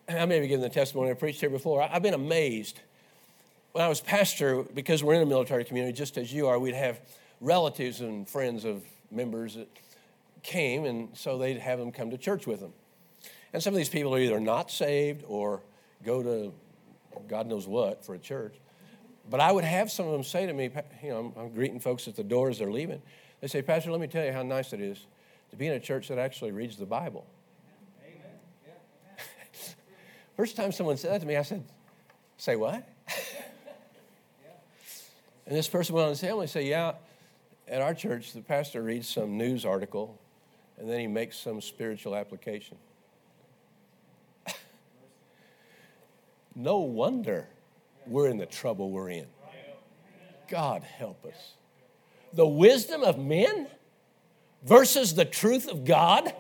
I may have given the testimony I preached here before. I've been amazed. When I was pastor, because we're in a military community, just as you are, we'd have relatives and friends of members that came, and so they'd have them come to church with them. And some of these people are either not saved or go to God knows what for a church. But I would have some of them say to me, you know, I'm, I'm greeting folks at the door as they're leaving. They say, Pastor, let me tell you how nice it is to be in a church that actually reads the Bible. *laughs* First time someone said that to me, I said, Say what? *laughs* and this person went on to say, I'm say, Yeah, at our church, the pastor reads some news article and then he makes some spiritual application. No wonder we're in the trouble we're in. God help us. The wisdom of men versus the truth of God.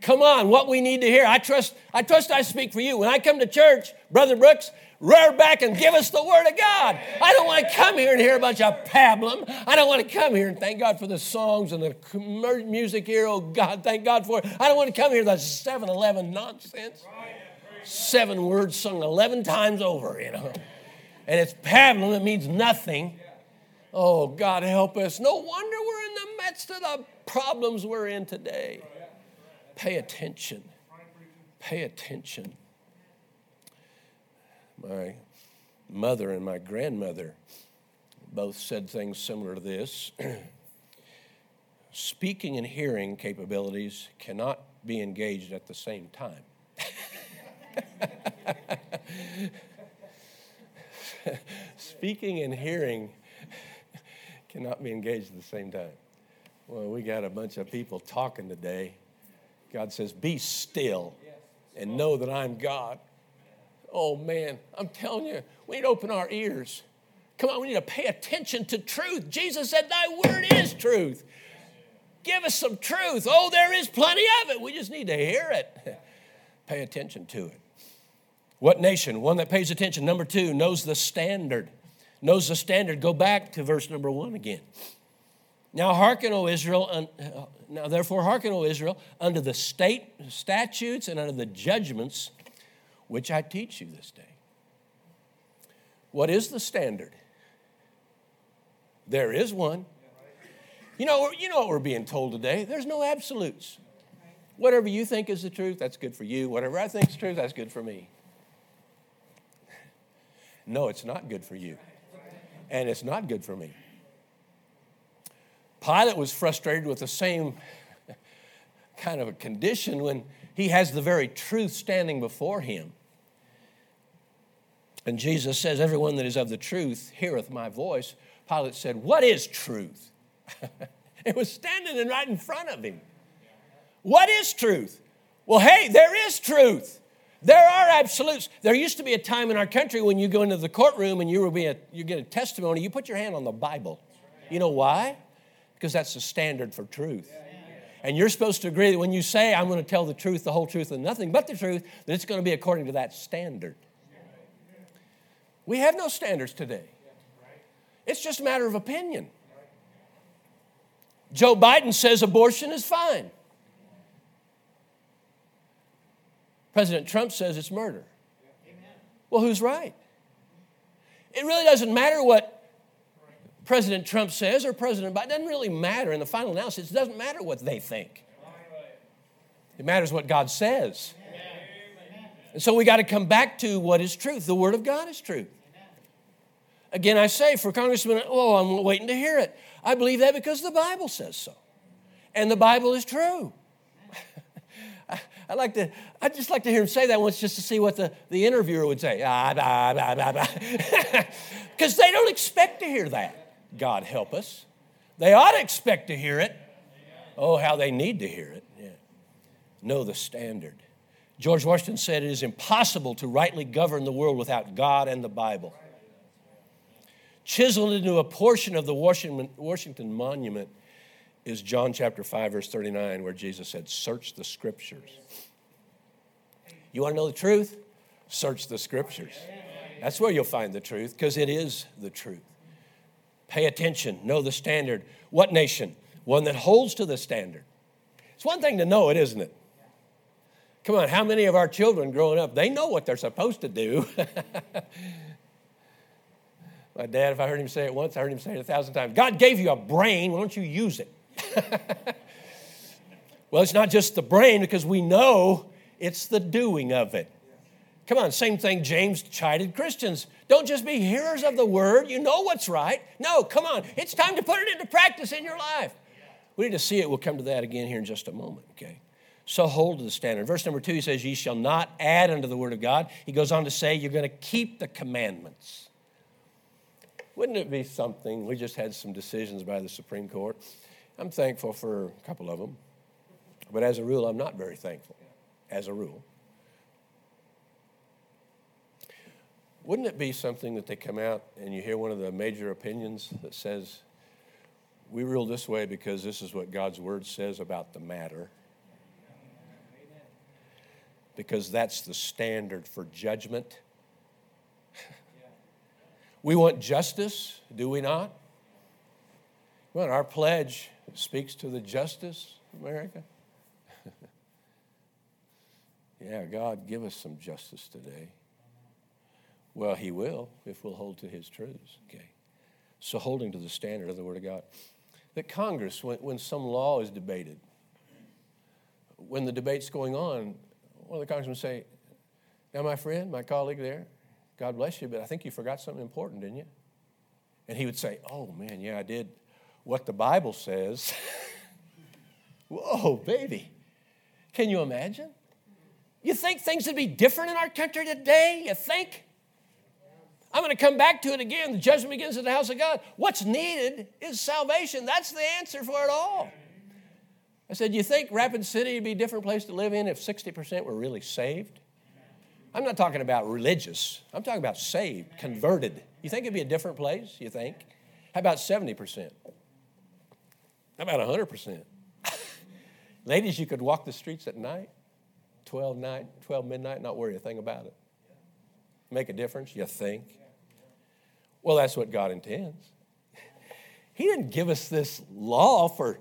Come on, what we need to hear. I trust, I trust I speak for you. When I come to church, Brother Brooks, rear back and give us the word of God. I don't want to come here and hear a bunch of pablum. I don't want to come here and thank God for the songs and the music here. Oh God, thank God for it. I don't want to come here the 7-Eleven nonsense seven words sung 11 times over, you know. And it's pablum, it means nothing. Oh, God help us. No wonder we're in the midst of the problems we're in today. Pay attention. Pay attention. My mother and my grandmother both said things similar to this. *clears throat* Speaking and hearing capabilities cannot be engaged at the same time. *laughs* Speaking and hearing cannot be engaged at the same time. Well, we got a bunch of people talking today. God says, Be still and know that I'm God. Oh man, I'm telling you, we need to open our ears. Come on, we need to pay attention to truth. Jesus said, Thy word is truth. Give us some truth. Oh, there is plenty of it. We just need to hear it. *laughs* pay attention to it. What nation? One that pays attention. Number two, knows the standard. Knows the standard. Go back to verse number one again. Now hearken, O Israel, uh, now therefore hearken, O Israel, under the state statutes and under the judgments which I teach you this day. What is the standard? There is one. You know, you know what we're being told today. There's no absolutes. Whatever you think is the truth, that's good for you. Whatever I think is true, that's good for me. No, it's not good for you. And it's not good for me. Pilate was frustrated with the same kind of a condition when he has the very truth standing before him. And Jesus says, Everyone that is of the truth heareth my voice. Pilate said, What is truth? *laughs* it was standing right in front of him. What is truth? Well, hey, there is truth. There are absolutes. There used to be a time in our country when you go into the courtroom and you were being you get a testimony, you put your hand on the Bible. You know why? because that's the standard for truth. And you're supposed to agree that when you say, I'm going to tell the truth, the whole truth, and nothing but the truth, that it's going to be according to that standard. We have no standards today. It's just a matter of opinion. Joe Biden says abortion is fine. President Trump says it's murder. Well, who's right? It really doesn't matter what President Trump says or President Biden, it doesn't really matter in the final analysis. It doesn't matter what they think. It matters what God says. And so we got to come back to what is truth. The Word of God is truth. Again, I say for Congressman, oh, I'm waiting to hear it. I believe that because the Bible says so. And the Bible is true. I, like to, I just like to hear him say that once just to see what the, the interviewer would say. Ah, because *laughs* they don't expect to hear that. God help us. They ought to expect to hear it. Oh, how they need to hear it. Yeah. Know the standard. George Washington said it is impossible to rightly govern the world without God and the Bible. Chiseled into a portion of the Washington Monument is John chapter 5, verse 39, where Jesus said, Search the scriptures. You want to know the truth? Search the scriptures. That's where you'll find the truth because it is the truth. Pay attention, know the standard. What nation? One that holds to the standard. It's one thing to know it, isn't it? Come on, how many of our children growing up, they know what they're supposed to do? *laughs* My dad, if I heard him say it once, I heard him say it a thousand times. God gave you a brain, why don't you use it? *laughs* well, it's not just the brain because we know it's the doing of it. Come on, same thing James chided Christians. Don't just be hearers of the word, you know what's right. No, come on, it's time to put it into practice in your life. We need to see it. We'll come to that again here in just a moment, okay? So hold to the standard. Verse number two, he says, Ye shall not add unto the word of God. He goes on to say, You're going to keep the commandments. Wouldn't it be something? We just had some decisions by the Supreme Court. I'm thankful for a couple of them, but as a rule, I'm not very thankful, as a rule. Wouldn't it be something that they come out and you hear one of the major opinions that says, we rule this way because this is what God's word says about the matter? Because that's the standard for judgment. *laughs* we want justice, do we not? Well, our pledge speaks to the justice of America. *laughs* yeah, God, give us some justice today. Well, he will if we'll hold to his truths. Okay. So holding to the standard of the Word of God. That Congress, when, when some law is debated, when the debate's going on, one of the congressmen say, Now, my friend, my colleague there, God bless you, but I think you forgot something important, didn't you? And he would say, Oh, man, yeah, I did what the Bible says. *laughs* Whoa, baby. Can you imagine? You think things would be different in our country today? You think? I'm going to come back to it again. The judgment begins at the house of God. What's needed is salvation. That's the answer for it all. I said, You think Rapid City would be a different place to live in if 60% were really saved? I'm not talking about religious, I'm talking about saved, converted. You think it'd be a different place? You think? How about 70%? About 100%? *laughs* Ladies, you could walk the streets at night, 12 night, 12 midnight, not worry a thing about it. Make a difference, you think? Well, that's what God intends. *laughs* He didn't give us this law for,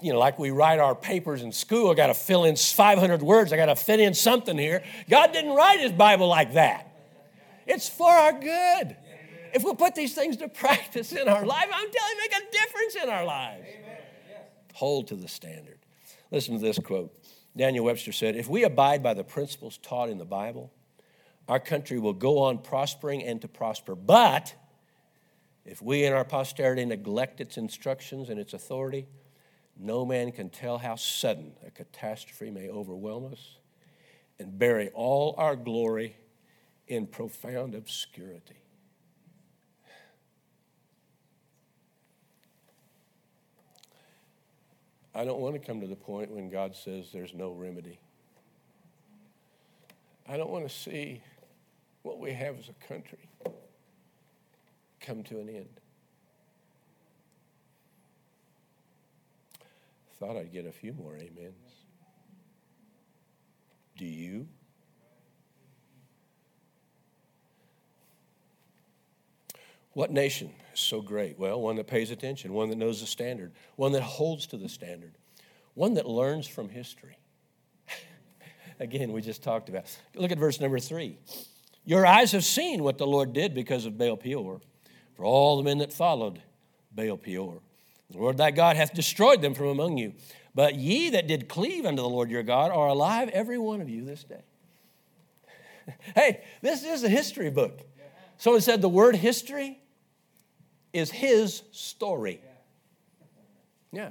you know, like we write our papers in school. I got to fill in 500 words. I got to fit in something here. God didn't write His Bible like that. It's for our good. If we put these things to *laughs* practice in our life, I'm telling you, make a difference in our lives. Hold to the standard. Listen to this quote. Daniel Webster said, If we abide by the principles taught in the Bible, our country will go on prospering and to prosper. But if we in our posterity neglect its instructions and its authority, no man can tell how sudden a catastrophe may overwhelm us and bury all our glory in profound obscurity. I don't want to come to the point when God says there's no remedy. I don't want to see what we have as a country come to an end. Thought I'd get a few more amens. Do you? What nation is so great? Well, one that pays attention, one that knows the standard, one that holds to the standard, one that learns from history. *laughs* Again, we just talked about. Look at verse number three. Your eyes have seen what the Lord did because of Baal Peor, for all the men that followed Baal Peor. The Lord thy God hath destroyed them from among you. But ye that did cleave unto the Lord your God are alive, every one of you, this day. *laughs* hey, this is a history book. Someone said the word history is his story. Yeah.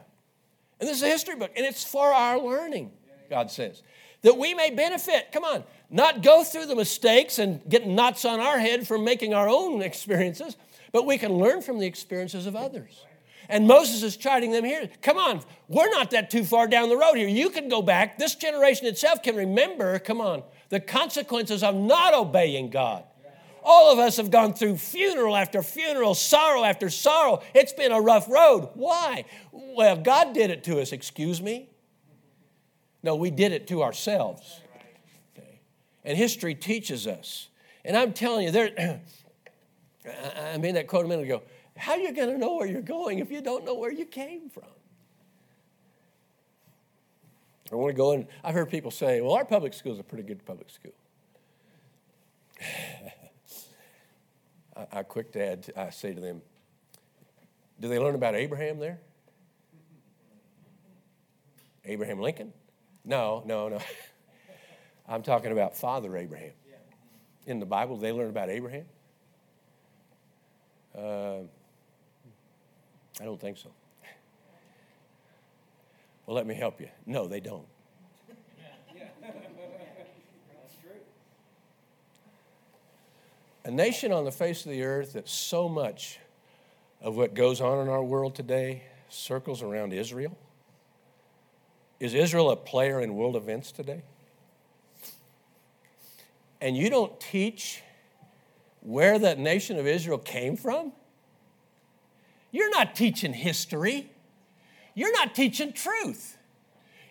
And this is a history book, and it's for our learning, God says, that we may benefit. Come on, not go through the mistakes and get knots on our head from making our own experiences, but we can learn from the experiences of others. And Moses is chiding them here. Come on, we're not that too far down the road here. You can go back. This generation itself can remember, come on, the consequences of not obeying God. All of us have gone through funeral after funeral, sorrow after sorrow. It's been a rough road. Why? Well, God did it to us, excuse me. No, we did it to ourselves. Okay. And history teaches us. And I'm telling you, there, *clears throat* I made that quote a minute ago. How are you going to know where you're going if you don't know where you came from? I want to go in. I've heard people say, well, our public school is a pretty good public school. *sighs* I, I quick to add, I say to them, do they learn about Abraham there? Abraham Lincoln? No, no, no. *laughs* I'm talking about Father Abraham. In the Bible, they learn about Abraham? Uh, I don't think so. *laughs* Well, let me help you. No, they don't. A nation on the face of the earth that so much of what goes on in our world today circles around Israel. Is Israel a player in world events today? And you don't teach where that nation of Israel came from? You're not teaching history. You're not teaching truth.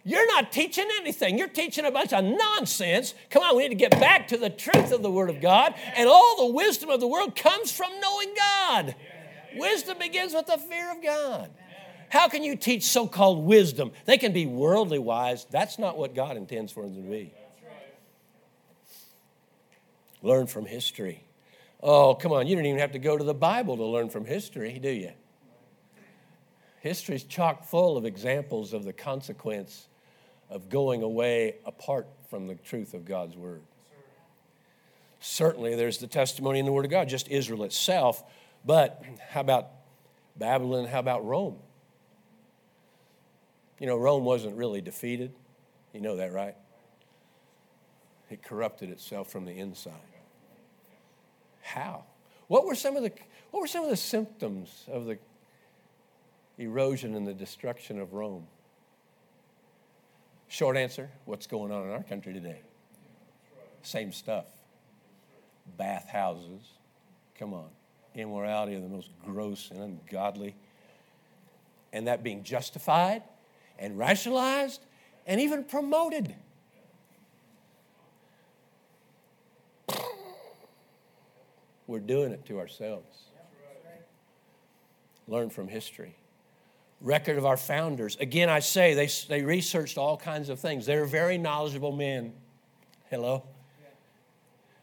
You're not teaching anything. You're teaching a bunch of nonsense. Come on, we need to get back to the truth of the Word of God. And all the wisdom of the world comes from knowing God. Wisdom begins with the fear of God. How can you teach so called wisdom? They can be worldly wise. That's not what God intends for them to be. Learn from history. Oh, come on, you don't even have to go to the Bible to learn from history, do you? History is chock full of examples of the consequence of going away apart from the truth of God's word. Certainly, there's the testimony in the Word of God, just Israel itself. But how about Babylon? How about Rome? You know, Rome wasn't really defeated. You know that, right? It corrupted itself from the inside. How? What were some of the, what were some of the symptoms of the erosion and the destruction of Rome? Short answer what's going on in our country today? Same stuff. Bathhouses. Come on. Immorality of the most gross and ungodly. And that being justified and rationalized and even promoted. We're doing it to ourselves. Learn from history. Record of our founders. Again, I say they, they researched all kinds of things. They're very knowledgeable men. Hello?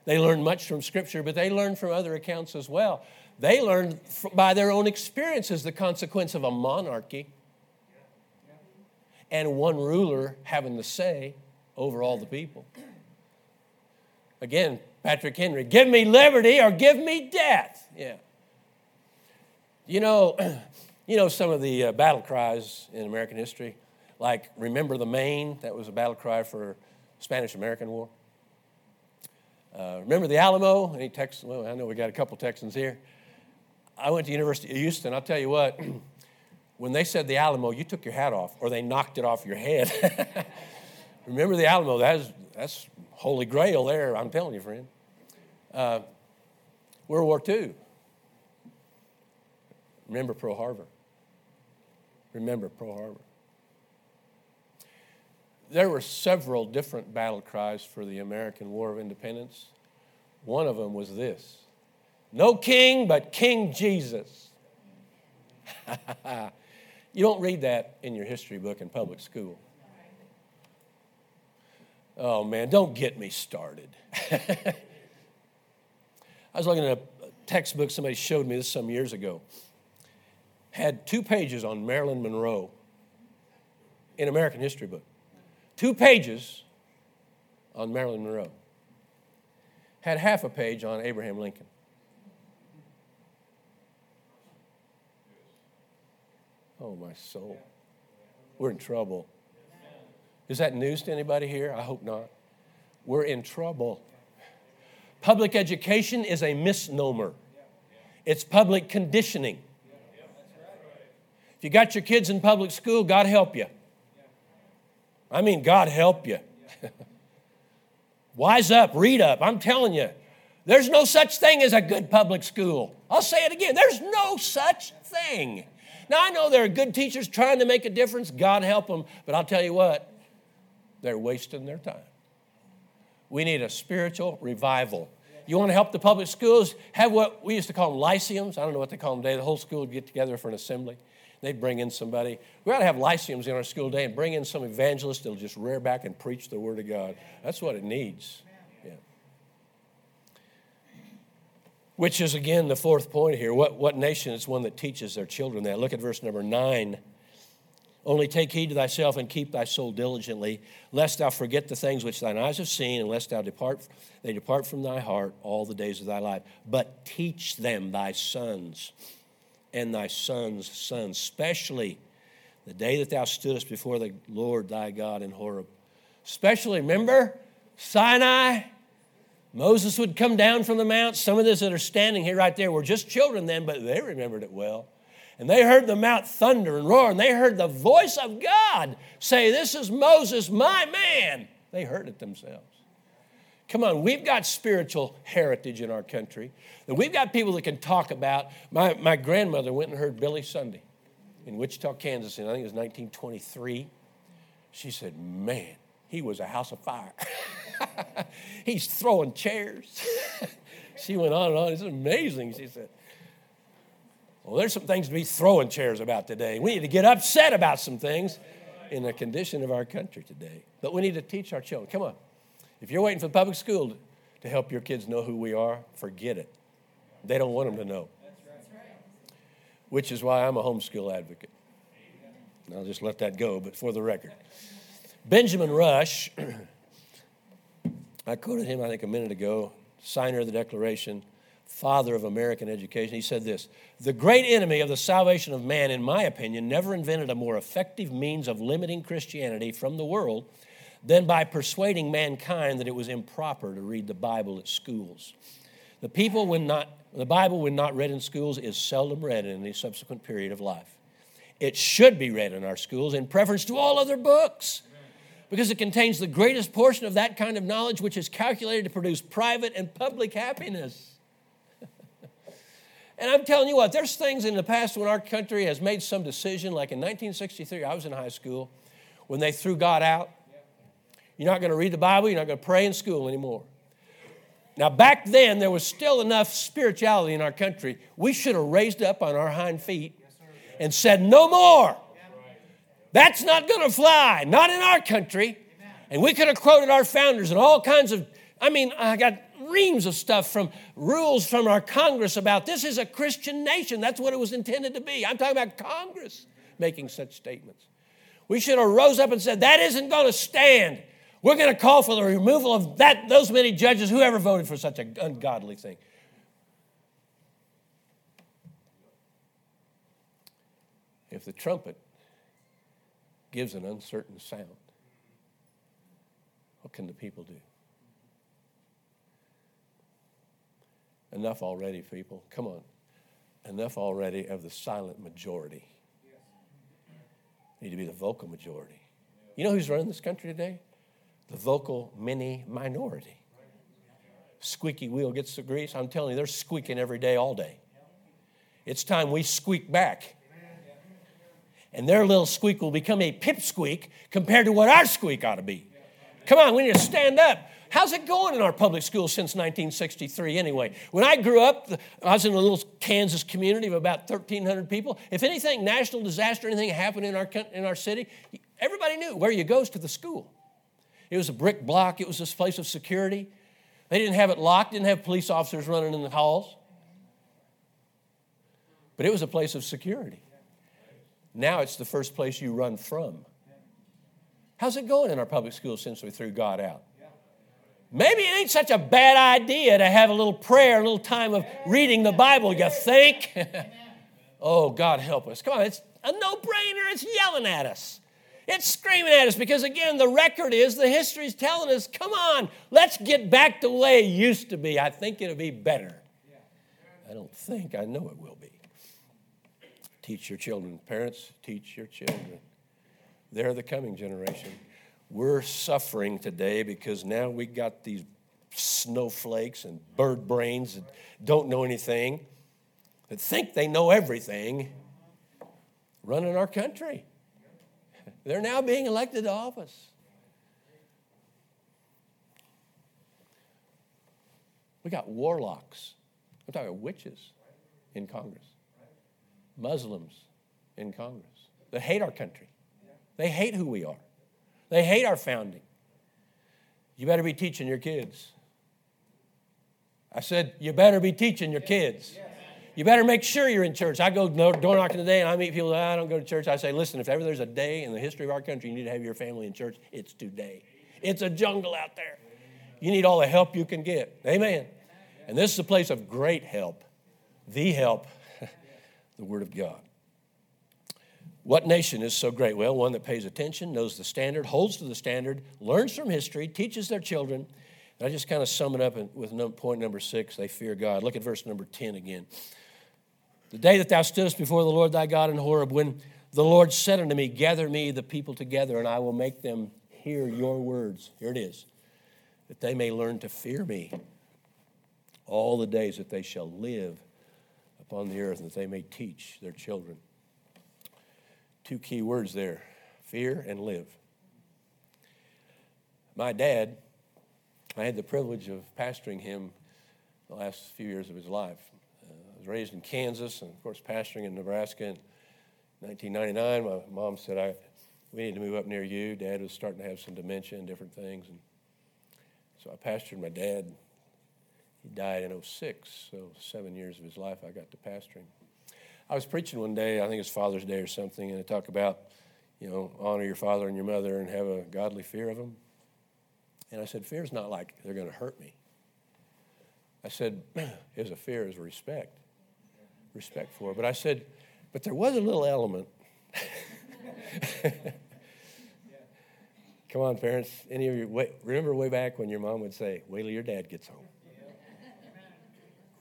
They learned much from Scripture, but they learned from other accounts as well. They learned by their own experiences the consequence of a monarchy and one ruler having the say over all the people. Again, Patrick Henry, give me liberty or give me death. Yeah. You know, *clears throat* you know some of the uh, battle cries in American history, like remember the Maine, that was a battle cry for Spanish American War. Uh, remember the Alamo? Any Texans? Well, I know we got a couple Texans here. I went to University of Houston. I'll tell you what, *clears throat* when they said the Alamo, you took your hat off or they knocked it off your head. *laughs* remember the Alamo? That's, that's holy grail there, I'm telling you, friend. Uh, World War II. Remember Pearl Harbor. Remember Pearl Harbor. There were several different battle cries for the American War of Independence. One of them was this No king but King Jesus. *laughs* you don't read that in your history book in public school. Oh man, don't get me started. *laughs* I was looking at a textbook somebody showed me this some years ago. Had two pages on Marilyn Monroe in American history book. Two pages on Marilyn Monroe. Had half a page on Abraham Lincoln. Oh, my soul. We're in trouble. Is that news to anybody here? I hope not. We're in trouble. Public education is a misnomer, it's public conditioning. If you got your kids in public school, God help you. I mean, God help you. *laughs* Wise up, read up. I'm telling you, there's no such thing as a good public school. I'll say it again there's no such thing. Now, I know there are good teachers trying to make a difference. God help them. But I'll tell you what, they're wasting their time. We need a spiritual revival. You want to help the public schools have what we used to call them lyceums. I don't know what they call them today. The whole school would get together for an assembly. They'd bring in somebody. We ought to have lyceums in our school day and bring in some evangelists that'll just rear back and preach the Word of God. That's what it needs. Yeah. Which is, again, the fourth point here. What, what nation is one that teaches their children that? Look at verse number nine. Only take heed to thyself and keep thy soul diligently, lest thou forget the things which thine eyes have seen, and lest thou depart they depart from thy heart all the days of thy life. But teach them thy sons and thy sons' sons, especially the day that thou stoodest before the Lord thy God in Horeb. Especially, remember Sinai? Moses would come down from the mount. Some of those that are standing here right there were just children then, but they remembered it well. And they heard the mount thunder and roar, and they heard the voice of God say, This is Moses, my man. They heard it themselves. Come on, we've got spiritual heritage in our country. And we've got people that can talk about. My, my grandmother went and heard Billy Sunday in Wichita, Kansas, and I think it was 1923. She said, Man, he was a house of fire. *laughs* He's throwing chairs. *laughs* she went on and on. It's amazing, she said. Well, there's some things to be throwing chairs about today. We need to get upset about some things in the condition of our country today. But we need to teach our children. Come on. If you're waiting for the public school to help your kids know who we are, forget it. They don't want them to know. That's right. Which is why I'm a homeschool advocate. I'll just let that go, but for the record. Benjamin Rush, *clears throat* I quoted him, I think, a minute ago, signer of the Declaration father of American education, he said this The great enemy of the salvation of man, in my opinion, never invented a more effective means of limiting Christianity from the world than by persuading mankind that it was improper to read the Bible at schools. The people when not the Bible when not read in schools is seldom read in any subsequent period of life. It should be read in our schools in preference to all other books because it contains the greatest portion of that kind of knowledge which is calculated to produce private and public happiness. *laughs* and I'm telling you what, there's things in the past when our country has made some decision, like in 1963, I was in high school, when they threw God out. You're not going to read the Bible, you're not going to pray in school anymore. Now, back then, there was still enough spirituality in our country. We should have raised up on our hind feet and said, No more. That's not going to fly, not in our country. And we could have quoted our founders and all kinds of, I mean, I got reams of stuff from rules from our Congress about this is a Christian nation. That's what it was intended to be. I'm talking about Congress making such statements. We should have rose up and said, that isn't going to stand. We're going to call for the removal of that, those many judges, whoever voted for such an ungodly thing. If the trumpet gives an uncertain sound. What can the people do? Enough already, people. Come on. Enough already of the silent majority. Need to be the vocal majority. You know who's running this country today? The vocal mini minority. Squeaky wheel gets the grease. I'm telling you, they're squeaking every day, all day. It's time we squeak back and their little squeak will become a pipsqueak compared to what our squeak ought to be. Come on, we need to stand up. How's it going in our public schools since 1963 anyway? When I grew up, I was in a little Kansas community of about 1,300 people. If anything, national disaster, anything happened in our, in our city, everybody knew where you goes to the school. It was a brick block, it was this place of security. They didn't have it locked, didn't have police officers running in the halls. But it was a place of security. Now it's the first place you run from. How's it going in our public schools since we threw God out? Maybe it ain't such a bad idea to have a little prayer, a little time of reading the Bible, you think? *laughs* oh, God help us. Come on, it's a no brainer. It's yelling at us. It's screaming at us because, again, the record is, the history is telling us, come on, let's get back to the way it used to be. I think it'll be better. I don't think, I know it will be. Teach your children. Parents, teach your children. They're the coming generation. We're suffering today because now we got these snowflakes and bird brains that don't know anything, that think they know everything, running our country. They're now being elected to office. We got warlocks. I'm talking witches in Congress. Muslims in Congress that hate our country. They hate who we are. They hate our founding. You better be teaching your kids. I said, you better be teaching your kids. You better make sure you're in church. I go door knocking today and I meet people that I don't go to church. I say, listen, if ever there's a day in the history of our country you need to have your family in church, it's today. It's a jungle out there. You need all the help you can get. Amen. And this is a place of great help, the help *laughs* the Word of God. What nation is so great? Well, one that pays attention, knows the standard, holds to the standard, learns from history, teaches their children. And I just kind of sum it up with point number six they fear God. Look at verse number 10 again. The day that thou stoodest before the Lord thy God in Horeb, when the Lord said unto me, Gather me the people together, and I will make them hear your words. Here it is. That they may learn to fear me all the days that they shall live upon the earth, that they may teach their children. Two key words there fear and live. My dad, I had the privilege of pastoring him the last few years of his life. Raised in Kansas and, of course, pastoring in Nebraska. In 1999, my mom said, I, We need to move up near you. Dad was starting to have some dementia and different things. And so I pastored my dad he died in 06, so seven years of his life I got to pastoring. I was preaching one day, I think it's Father's Day or something, and I talk about, you know, honor your father and your mother and have a godly fear of them. And I said, fear's not like they're going to hurt me. I said, *clears throat* is a fear is respect, respect for. But I said, but there was a little element. Come on, parents. Any of you, wait, remember way back when your mom would say, wait till your dad gets home.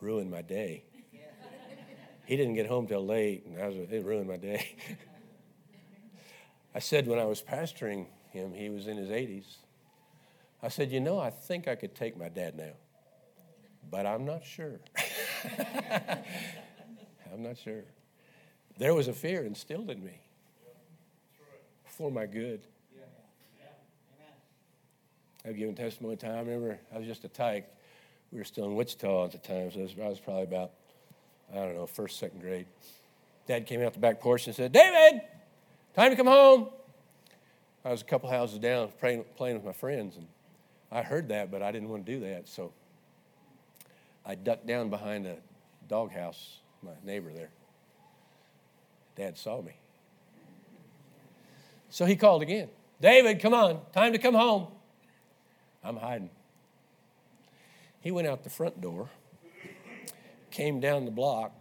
ruined my day. He didn't get home till late, and I was, it ruined my day. I said when I was pastoring him, he was in his 80s. I said, You know, I think I could take my dad now, but I'm not sure. *laughs* I'm not sure. There was a fear instilled in me for my good. I've given testimony time. I remember I was just a tyke. We were still in Wichita at the time, so I was probably about, I don't know, first, second grade. Dad came out the back porch and said, David, time to come home. I was a couple houses down playing, playing with my friends, and I heard that, but I didn't want to do that. So I ducked down behind a doghouse, my neighbor there. Dad saw me. So he called again David, come on, time to come home. I'm hiding. He went out the front door, came down the block,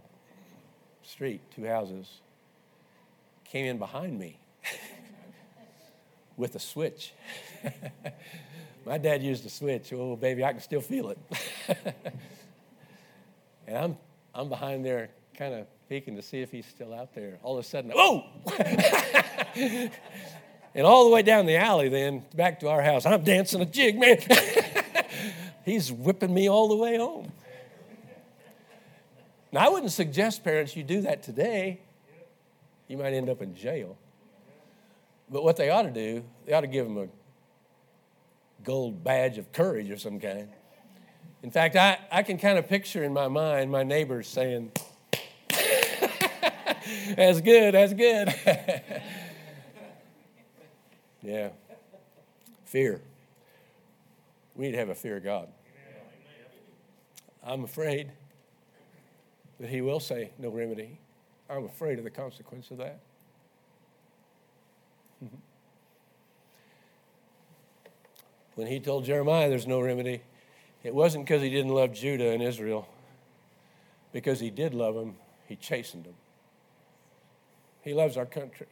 street, two houses, came in behind me *laughs* with a switch. *laughs* My dad used a switch. Oh, baby, I can still feel it. *laughs* and I'm, I'm behind there, kind of peeking to see if he's still out there. All of a sudden, oh! *laughs* and all the way down the alley, then back to our house, I'm dancing a jig, man. *laughs* he's whipping me all the way home. Now, I wouldn't suggest parents you do that today. You might end up in jail. But what they ought to do, they ought to give them a gold badge of courage of some kind. In fact, I, I can kind of picture in my mind my neighbors saying, *laughs* That's good, that's good. *laughs* yeah. Fear. We need to have a fear of God. I'm afraid that He will say no remedy. I'm afraid of the consequence of that. *laughs* when he told Jeremiah there's no remedy, it wasn't because he didn't love Judah and Israel. Because he did love them, he chastened them. He loves our country.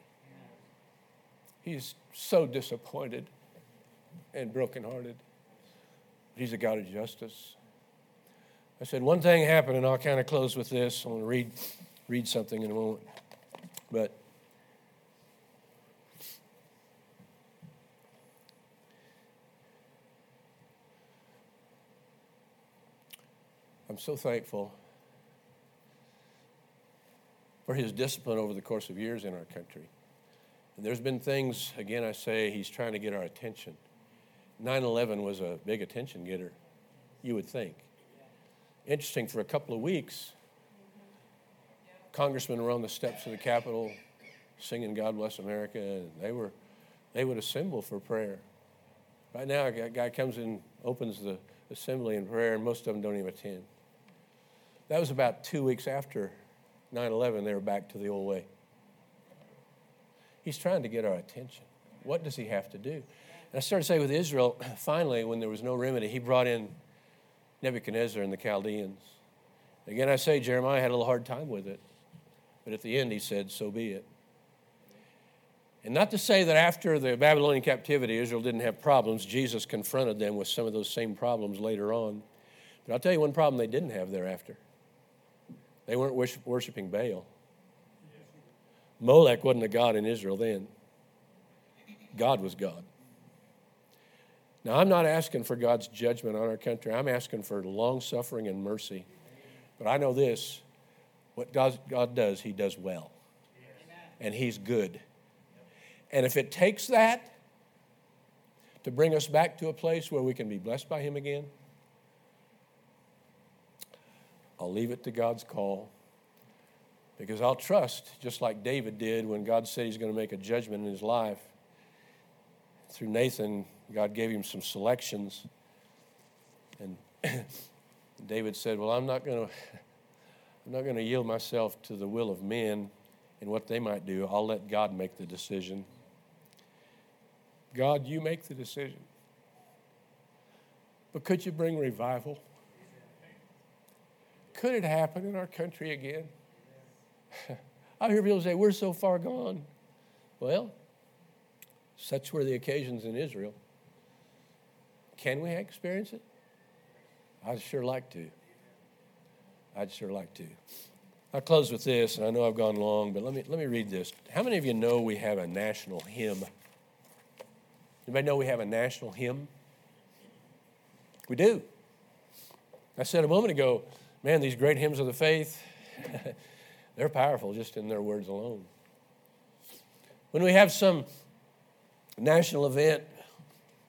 He's so disappointed and brokenhearted. He's a God of justice. I said, one thing happened, and I'll kind of close with this. I want to read, read something in a moment. But I'm so thankful for his discipline over the course of years in our country. And there's been things, again, I say, he's trying to get our attention. 9 11 was a big attention getter, you would think. Interesting, for a couple of weeks, congressmen were on the steps of the Capitol singing God Bless America, and they, were, they would assemble for prayer. Right now, a guy comes and opens the assembly in prayer, and most of them don't even attend. That was about two weeks after 9 11, they were back to the old way. He's trying to get our attention. What does he have to do? And I started to say with Israel, *clears throat* finally, when there was no remedy, he brought in Nebuchadnezzar and the Chaldeans. Again, I say Jeremiah had a little hard time with it, but at the end he said, So be it. And not to say that after the Babylonian captivity, Israel didn't have problems. Jesus confronted them with some of those same problems later on. But I'll tell you one problem they didn't have thereafter they weren't worshiping Baal. Molech wasn't a god in Israel then, God was God. Now, I'm not asking for God's judgment on our country. I'm asking for long suffering and mercy. But I know this what God does, He does well. And He's good. And if it takes that to bring us back to a place where we can be blessed by Him again, I'll leave it to God's call because I'll trust, just like David did when God said he's going to make a judgment in his life. Through Nathan, God gave him some selections. And *clears throat* David said, Well, I'm not going to. I'm not going to yield myself to the will of men and what they might do. I'll let God make the decision. God, you make the decision. But could you bring revival? Could it happen in our country again? *laughs* I hear people say, We're so far gone. Well, such were the occasions in Israel. Can we experience it? I'd sure like to. I'd sure like to. I'll close with this, and I know I've gone long, but let me, let me read this. How many of you know we have a national hymn? Anybody know we have a national hymn? We do. I said a moment ago, man, these great hymns of the faith, *laughs* they're powerful just in their words alone. When we have some national event,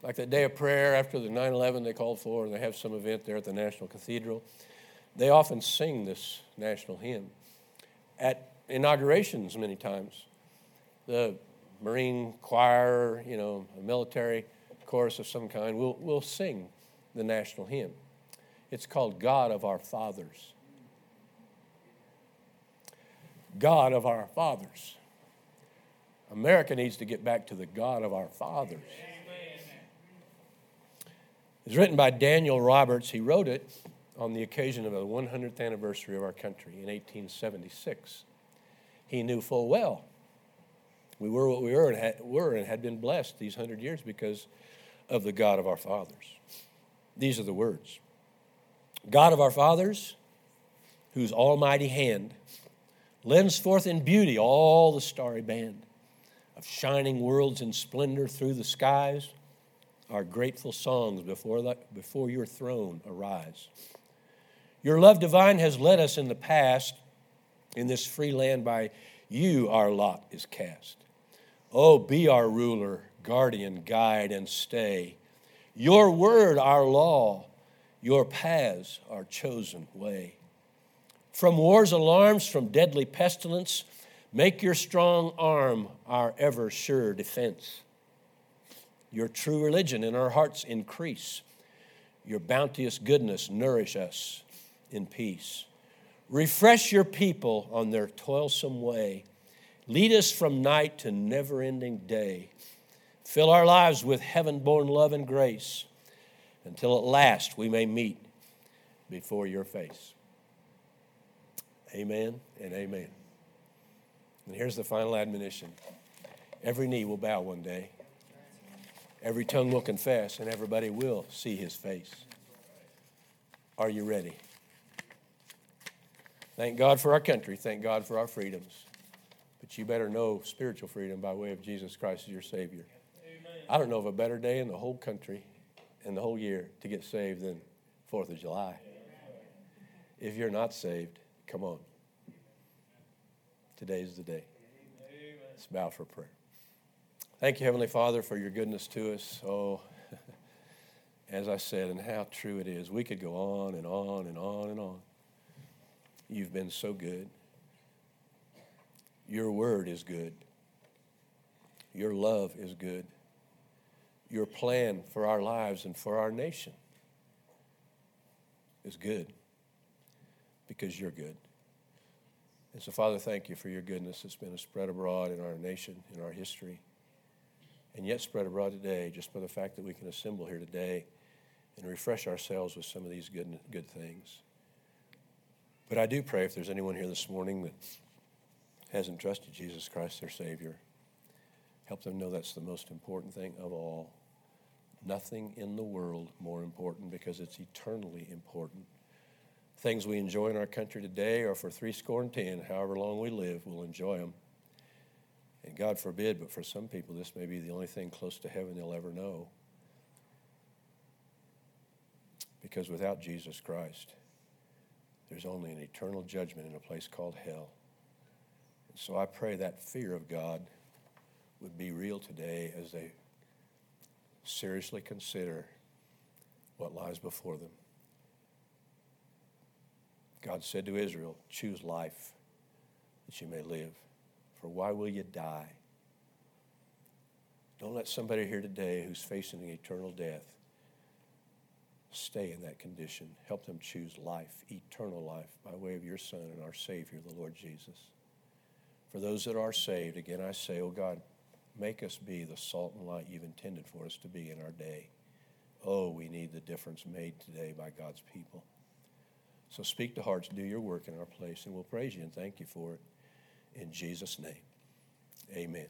like that day of prayer after the 9 11 they called for, and they have some event there at the National Cathedral, they often sing this national hymn. At inaugurations, many times, the Marine choir, you know, a military chorus of some kind, will will sing the national hymn. It's called God of Our Fathers. God of our fathers. America needs to get back to the God of our fathers. It's written by Daniel Roberts. He wrote it on the occasion of the 100th anniversary of our country in 1876. He knew full well we were what we were and had, were and had been blessed these hundred years because of the God of our fathers. These are the words God of our fathers, whose almighty hand lends forth in beauty all the starry band of shining worlds in splendor through the skies, our grateful songs before, the, before your throne arise. Your love divine has led us in the past. In this free land by you, our lot is cast. Oh, be our ruler, guardian, guide, and stay. Your word, our law, your paths, are chosen way. From war's alarms, from deadly pestilence, make your strong arm our ever sure defense. Your true religion in our hearts increase. Your bounteous goodness nourish us in peace. Refresh your people on their toilsome way. Lead us from night to never ending day. Fill our lives with heaven born love and grace until at last we may meet before your face. Amen and amen. And here's the final admonition every knee will bow one day, every tongue will confess, and everybody will see his face. Are you ready? Thank God for our country. Thank God for our freedoms. But you better know spiritual freedom by way of Jesus Christ as your Savior. Amen. I don't know of a better day in the whole country in the whole year to get saved than 4th of July. If you're not saved, come on. Today's the day. Let's bow for prayer. Thank you, Heavenly Father, for your goodness to us. Oh, *laughs* as I said, and how true it is. We could go on and on and on and on. You've been so good. Your word is good. Your love is good. Your plan for our lives and for our nation is good because you're good. And so, Father, thank you for your goodness that's been spread abroad in our nation, in our history, and yet spread abroad today just by the fact that we can assemble here today and refresh ourselves with some of these good, good things. But I do pray if there's anyone here this morning that hasn't trusted Jesus Christ, their Savior, help them know that's the most important thing of all. Nothing in the world more important because it's eternally important. Things we enjoy in our country today are for three score and ten, however long we live, we'll enjoy them. And God forbid, but for some people, this may be the only thing close to heaven they'll ever know. Because without Jesus Christ, there's only an eternal judgment in a place called hell. And so I pray that fear of God would be real today as they seriously consider what lies before them. God said to Israel, Choose life that you may live. For why will you die? Don't let somebody here today who's facing eternal death stay in that condition. Help them choose life, eternal life, by way of your Son and our Savior, the Lord Jesus. For those that are saved, again I say, oh God, make us be the salt and light you've intended for us to be in our day. Oh, we need the difference made today by God's people. So speak to hearts, do your work in our place, and we'll praise you and thank you for it. In Jesus' name, amen.